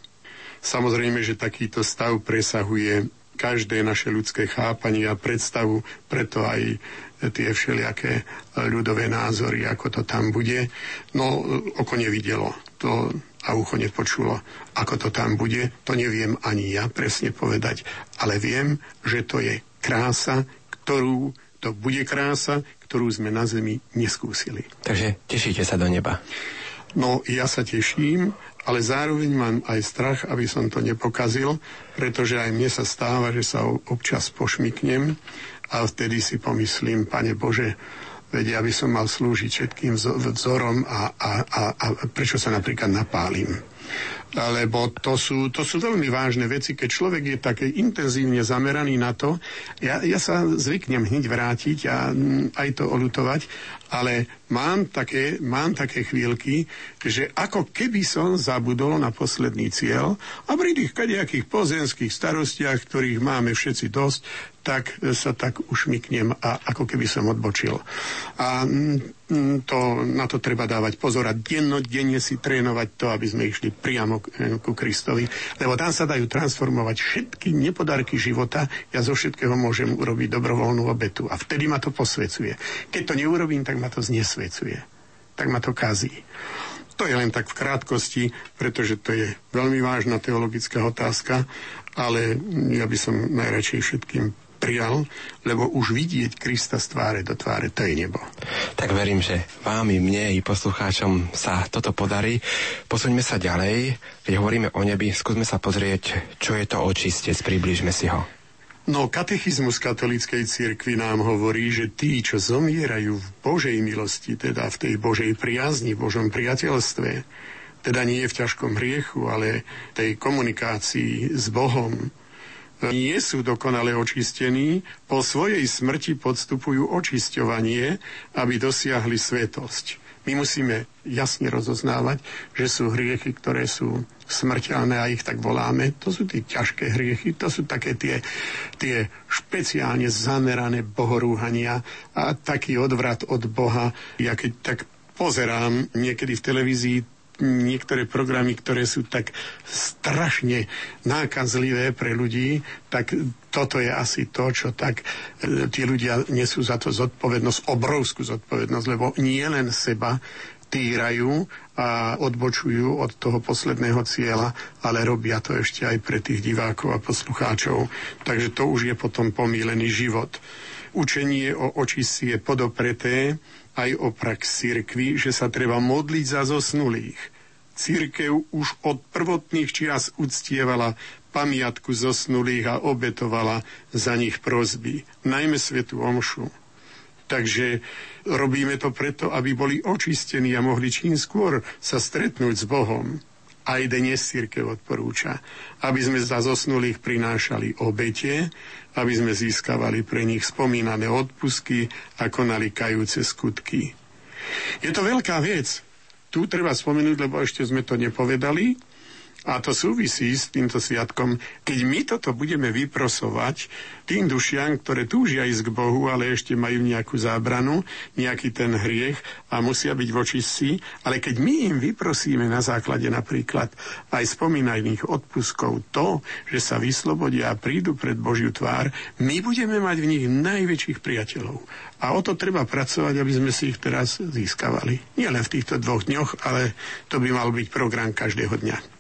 Samozrejme, že takýto stav presahuje každé naše ľudské chápanie a predstavu, preto aj tie všelijaké ľudové názory, ako to tam bude. No, oko nevidelo to a ucho nepočulo, ako to tam bude. To neviem ani ja presne povedať, ale viem, že to je krása, ktorú, to bude krása, ktorú sme na Zemi neskúsili. Takže tešíte sa do neba. No, ja sa teším, ale zároveň mám aj strach, aby som to nepokazil, pretože aj mne sa stáva, že sa občas pošmiknem a vtedy si pomyslím, Pane Bože, vedia, aby som mal slúžiť všetkým vzorom a, a, a, a prečo sa napríklad napálim lebo to sú, to sú veľmi vážne veci, keď človek je také intenzívne zameraný na to. Ja, ja sa zvyknem hneď vrátiť a mm, aj to olutovať, ale mám také, mám také chvíľky, že ako keby som zabudol na posledný cieľ a pri tých kadejakých pozemských starostiach, ktorých máme všetci dosť, tak sa tak ušmyknem a ako keby som odbočil. A mm, to, na to treba dávať pozor a dennodenne si trénovať to, aby sme išli priamo k, ku Kristovi, lebo tam sa dajú transformovať všetky nepodarky života. Ja zo všetkého môžem urobiť dobrovoľnú obetu a vtedy ma to posvecuje. Keď to neurobím, tak ma to znesvecuje. Tak ma to kazí. To je len tak v krátkosti, pretože to je veľmi vážna teologická otázka, ale ja by som najradšej všetkým prijal, lebo už vidieť Krista z tváre do tváre, to je nebo. Tak verím, že vám i mne, i poslucháčom sa toto podarí. Posuňme sa ďalej, keď hovoríme o nebi, skúsme sa pozrieť, čo je to očistec, približme si ho. No, katechizmus katolíckej cirkvi nám hovorí, že tí, čo zomierajú v Božej milosti, teda v tej Božej priazni, Božom priateľstve, teda nie v ťažkom hriechu, ale tej komunikácii s Bohom, nie sú dokonale očistení, po svojej smrti podstupujú očisťovanie, aby dosiahli svetosť. My musíme jasne rozoznávať, že sú hriechy, ktoré sú smrteľné a ich tak voláme. To sú tie ťažké hriechy, to sú také tie, tie špeciálne zamerané bohorúhania a taký odvrat od Boha. Ja keď tak pozerám niekedy v televízii niektoré programy, ktoré sú tak strašne nákazlivé pre ľudí, tak toto je asi to, čo tak e, tí ľudia nesú za to zodpovednosť, obrovskú zodpovednosť, lebo nie len seba týrajú a odbočujú od toho posledného cieľa, ale robia to ešte aj pre tých divákov a poslucháčov. Takže to už je potom pomílený život. Učenie o očistí je podopreté aj o prax cirkvi, že sa treba modliť za zosnulých. Církev už od prvotných čias uctievala pamiatku zosnulých a obetovala za nich prozby, najmä svetu omšu. Takže robíme to preto, aby boli očistení a mohli čím skôr sa stretnúť s Bohom. Aj dnes církev odporúča, aby sme za zosnulých prinášali obete, aby sme získavali pre nich spomínané odpusky a konali kajúce skutky. Je to veľká vec. Tu treba spomenúť, lebo ešte sme to nepovedali, a to súvisí s týmto sviatkom. Keď my toto budeme vyprosovať tým dušiam, ktoré túžia ísť k Bohu, ale ešte majú nejakú zábranu, nejaký ten hriech a musia byť voči si, ale keď my im vyprosíme na základe napríklad aj spomínaných odpuskov to, že sa vyslobodia a prídu pred Božiu tvár, my budeme mať v nich najväčších priateľov. A o to treba pracovať, aby sme si ich teraz získavali. Nie len v týchto dvoch dňoch, ale to by mal byť program každého dňa.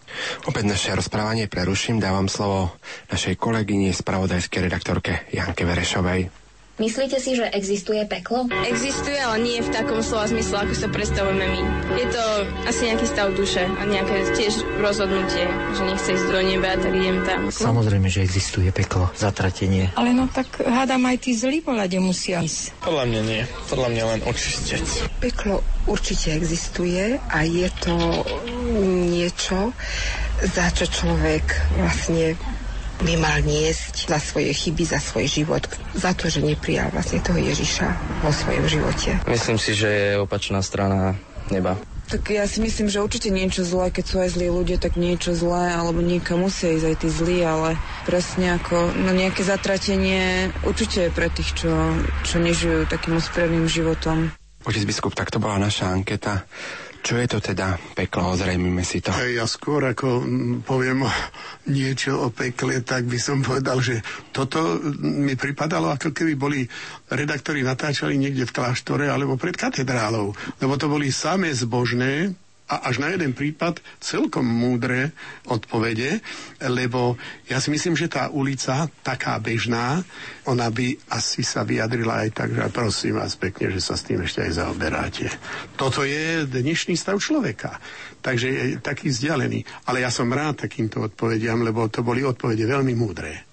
Opäť naše rozprávanie preruším, dávam slovo našej kolegyni, spravodajskej redaktorke Janke Verešovej. Myslíte si, že existuje peklo? Existuje, ale nie v takom slova zmysle, ako sa predstavujeme my. Je to asi nejaký stav duše a nejaké tiež rozhodnutie, že nechce ísť do neba, tak idem tam. Samozrejme, že existuje peklo, zatratenie. Ale no tak hádam aj tí zlí pohľade musia ísť. Podľa mňa nie. Podľa mňa len očistiť. Peklo určite existuje a je to niečo, za čo človek vlastne by mal niesť za svoje chyby, za svoj život, za to, že neprijal vlastne toho Ježiša vo svojom živote. Myslím si, že je opačná strana neba. Tak ja si myslím, že určite niečo zlé, keď sú aj zlí ľudia, tak niečo zlé, alebo niekam musia ísť aj tí zlí, ale presne ako no nejaké zatratenie určite je pre tých, čo, čo nežijú takým úspevným životom. Otec biskup, tak to bola naša anketa. Čo je to teda peklo? Ozrejmime si to. Ja skôr ako poviem niečo o pekle, tak by som povedal, že toto mi pripadalo, ako keby boli redaktori natáčali niekde v kláštore alebo pred katedrálou. Lebo to boli samé zbožné, a až na jeden prípad celkom múdre odpovede, lebo ja si myslím, že tá ulica, taká bežná, ona by asi sa vyjadrila aj tak, že prosím vás pekne, že sa s tým ešte aj zaoberáte. Toto je dnešný stav človeka. Takže taký vzdialený. Ale ja som rád takýmto odpovediam, lebo to boli odpovede veľmi múdre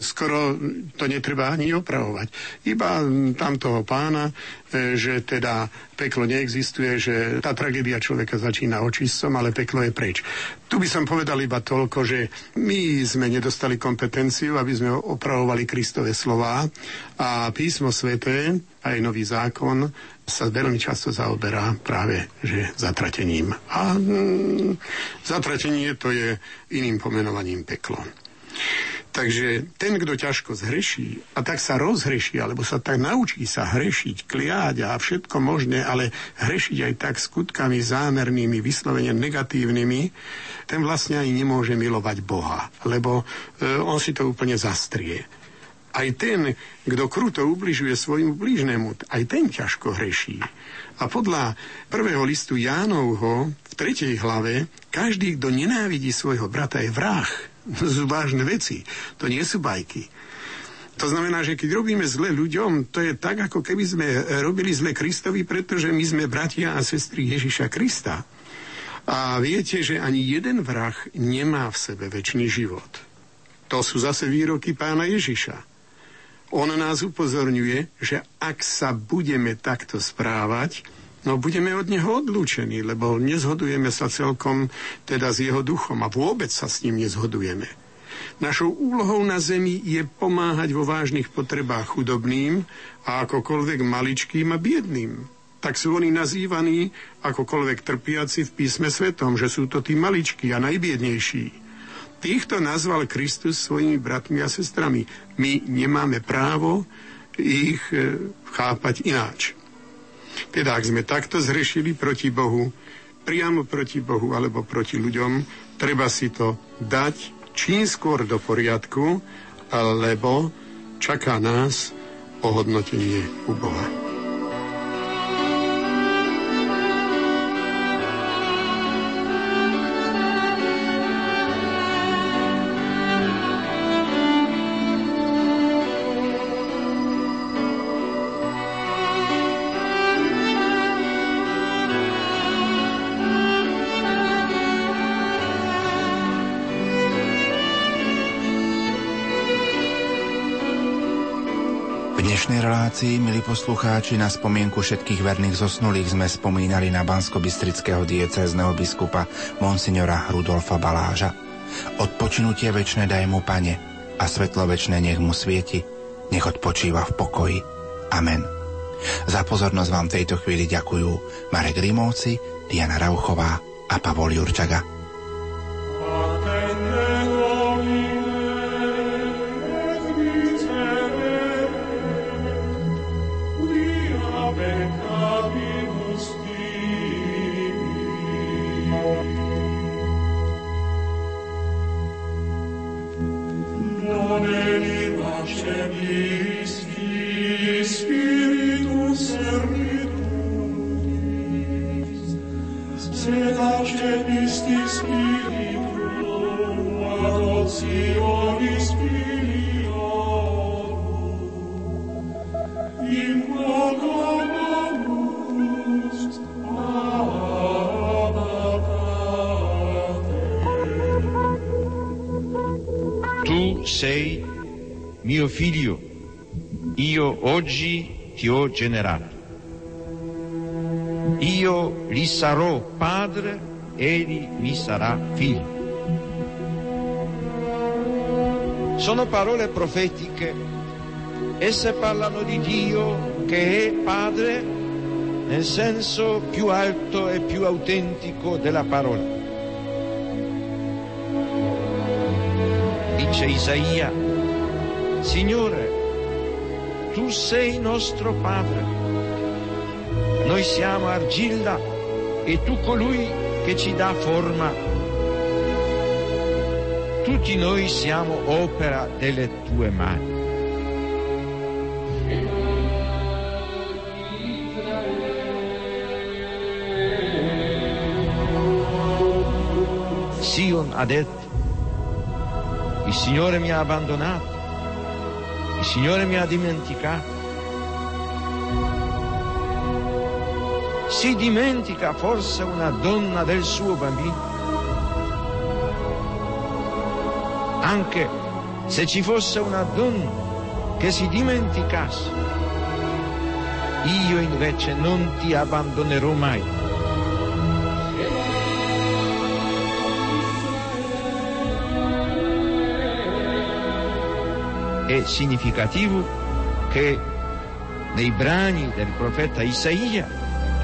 skoro to netreba ani opravovať. Iba tam toho pána, e, že teda peklo neexistuje, že tá tragédia človeka začína očistom, ale peklo je preč. Tu by som povedal iba toľko, že my sme nedostali kompetenciu, aby sme opravovali Kristove slová a písmo sveté, aj nový zákon, sa veľmi často zaoberá práve že zatratením. A mm, zatratenie to je iným pomenovaním peklo. Takže ten, kto ťažko zhreší a tak sa rozhreší, alebo sa tak naučí sa hrešiť, kliať a všetko možné, ale hrešiť aj tak skutkami zámernými, vyslovene negatívnymi, ten vlastne ani nemôže milovať Boha, lebo e, on si to úplne zastrie. Aj ten, kto kruto ubližuje svojmu blížnemu, aj ten ťažko hreší. A podľa prvého listu Jánovho v tretej hlave, každý, kto nenávidí svojho brata, je vrah sú vážne veci. To nie sú bajky. To znamená, že keď robíme zle ľuďom, to je tak, ako keby sme robili zle Kristovi, pretože my sme bratia a sestry Ježiša Krista. A viete, že ani jeden vrah nemá v sebe väčší život. To sú zase výroky pána Ježiša. On nás upozorňuje, že ak sa budeme takto správať, no budeme od neho odlúčení, lebo nezhodujeme sa celkom teda s jeho duchom a vôbec sa s ním nezhodujeme. Našou úlohou na zemi je pomáhať vo vážnych potrebách chudobným a akokoľvek maličkým a biedným. Tak sú oni nazývaní akokoľvek trpiaci v písme svetom, že sú to tí maličkí a najbiednejší. Týchto nazval Kristus svojimi bratmi a sestrami. My nemáme právo ich e, chápať ináč. Teda ak sme takto zhrešili proti Bohu, priamo proti Bohu alebo proti ľuďom, treba si to dať čím skôr do poriadku, lebo čaká nás ohodnotenie u Boha. Relácii, milí poslucháči, na spomienku všetkých verných zosnulých sme spomínali na bansko-bystrického diecézneho biskupa monsignora Rudolfa Baláža. Odpočinutie večné daj mu, pane, a svetlo večné nech mu svieti, nech odpočíva v pokoji. Amen. Za pozornosť vám tejto chvíli ďakujú Marek Rimovci, Diana Rauchová a Pavol Jurčaga. Figlio, io oggi ti ho generato. Io gli sarò padre, egli mi sarà figlio. Sono parole profetiche, esse parlano di Dio che è padre nel senso più alto e più autentico della parola. Dice Isaia, Signore, tu sei nostro Padre. Noi siamo argilla e tu colui che ci dà forma. Tutti noi siamo opera delle tue mani. Sion ha detto, il Signore mi ha abbandonato il Signore mi ha dimenticato. Si dimentica forse una donna del suo bambino? Anche se ci fosse una donna che si dimenticasse, io invece non ti abbandonerò mai. è significativo che nei brani del profeta Isaia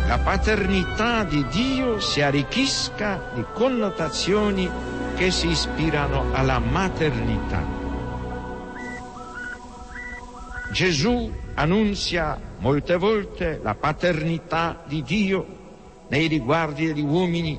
la paternità di Dio si arricchisca di connotazioni che si ispirano alla maternità. Gesù annunzia molte volte la paternità di Dio nei riguardi degli uomini,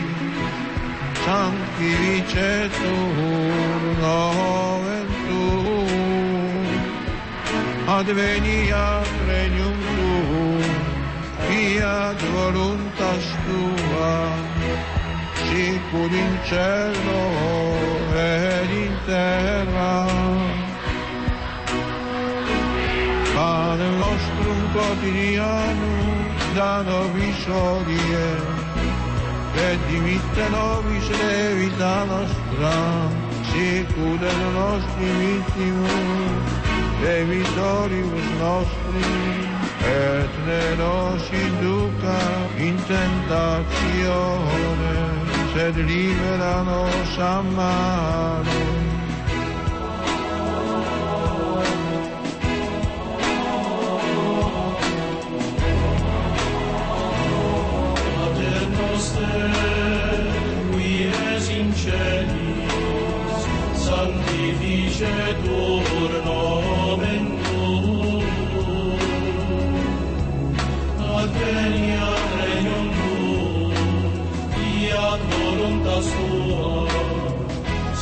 es in cieli, sanctificetur nomen tuum, adveniat regnum tuum, fiat voluntas tua, sicur in cielo ed in terra. Pane nostrum quotidianum da nobis odie, et dimitte nobis levita nostra, sicur et nostri vittimus, debitoribus nostri, et ne nos induca in tentazione, sed libera nos a mano. Sanctificetur nomen tuum, adveniat regnum tuum, fiat voluntas tua,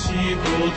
cielo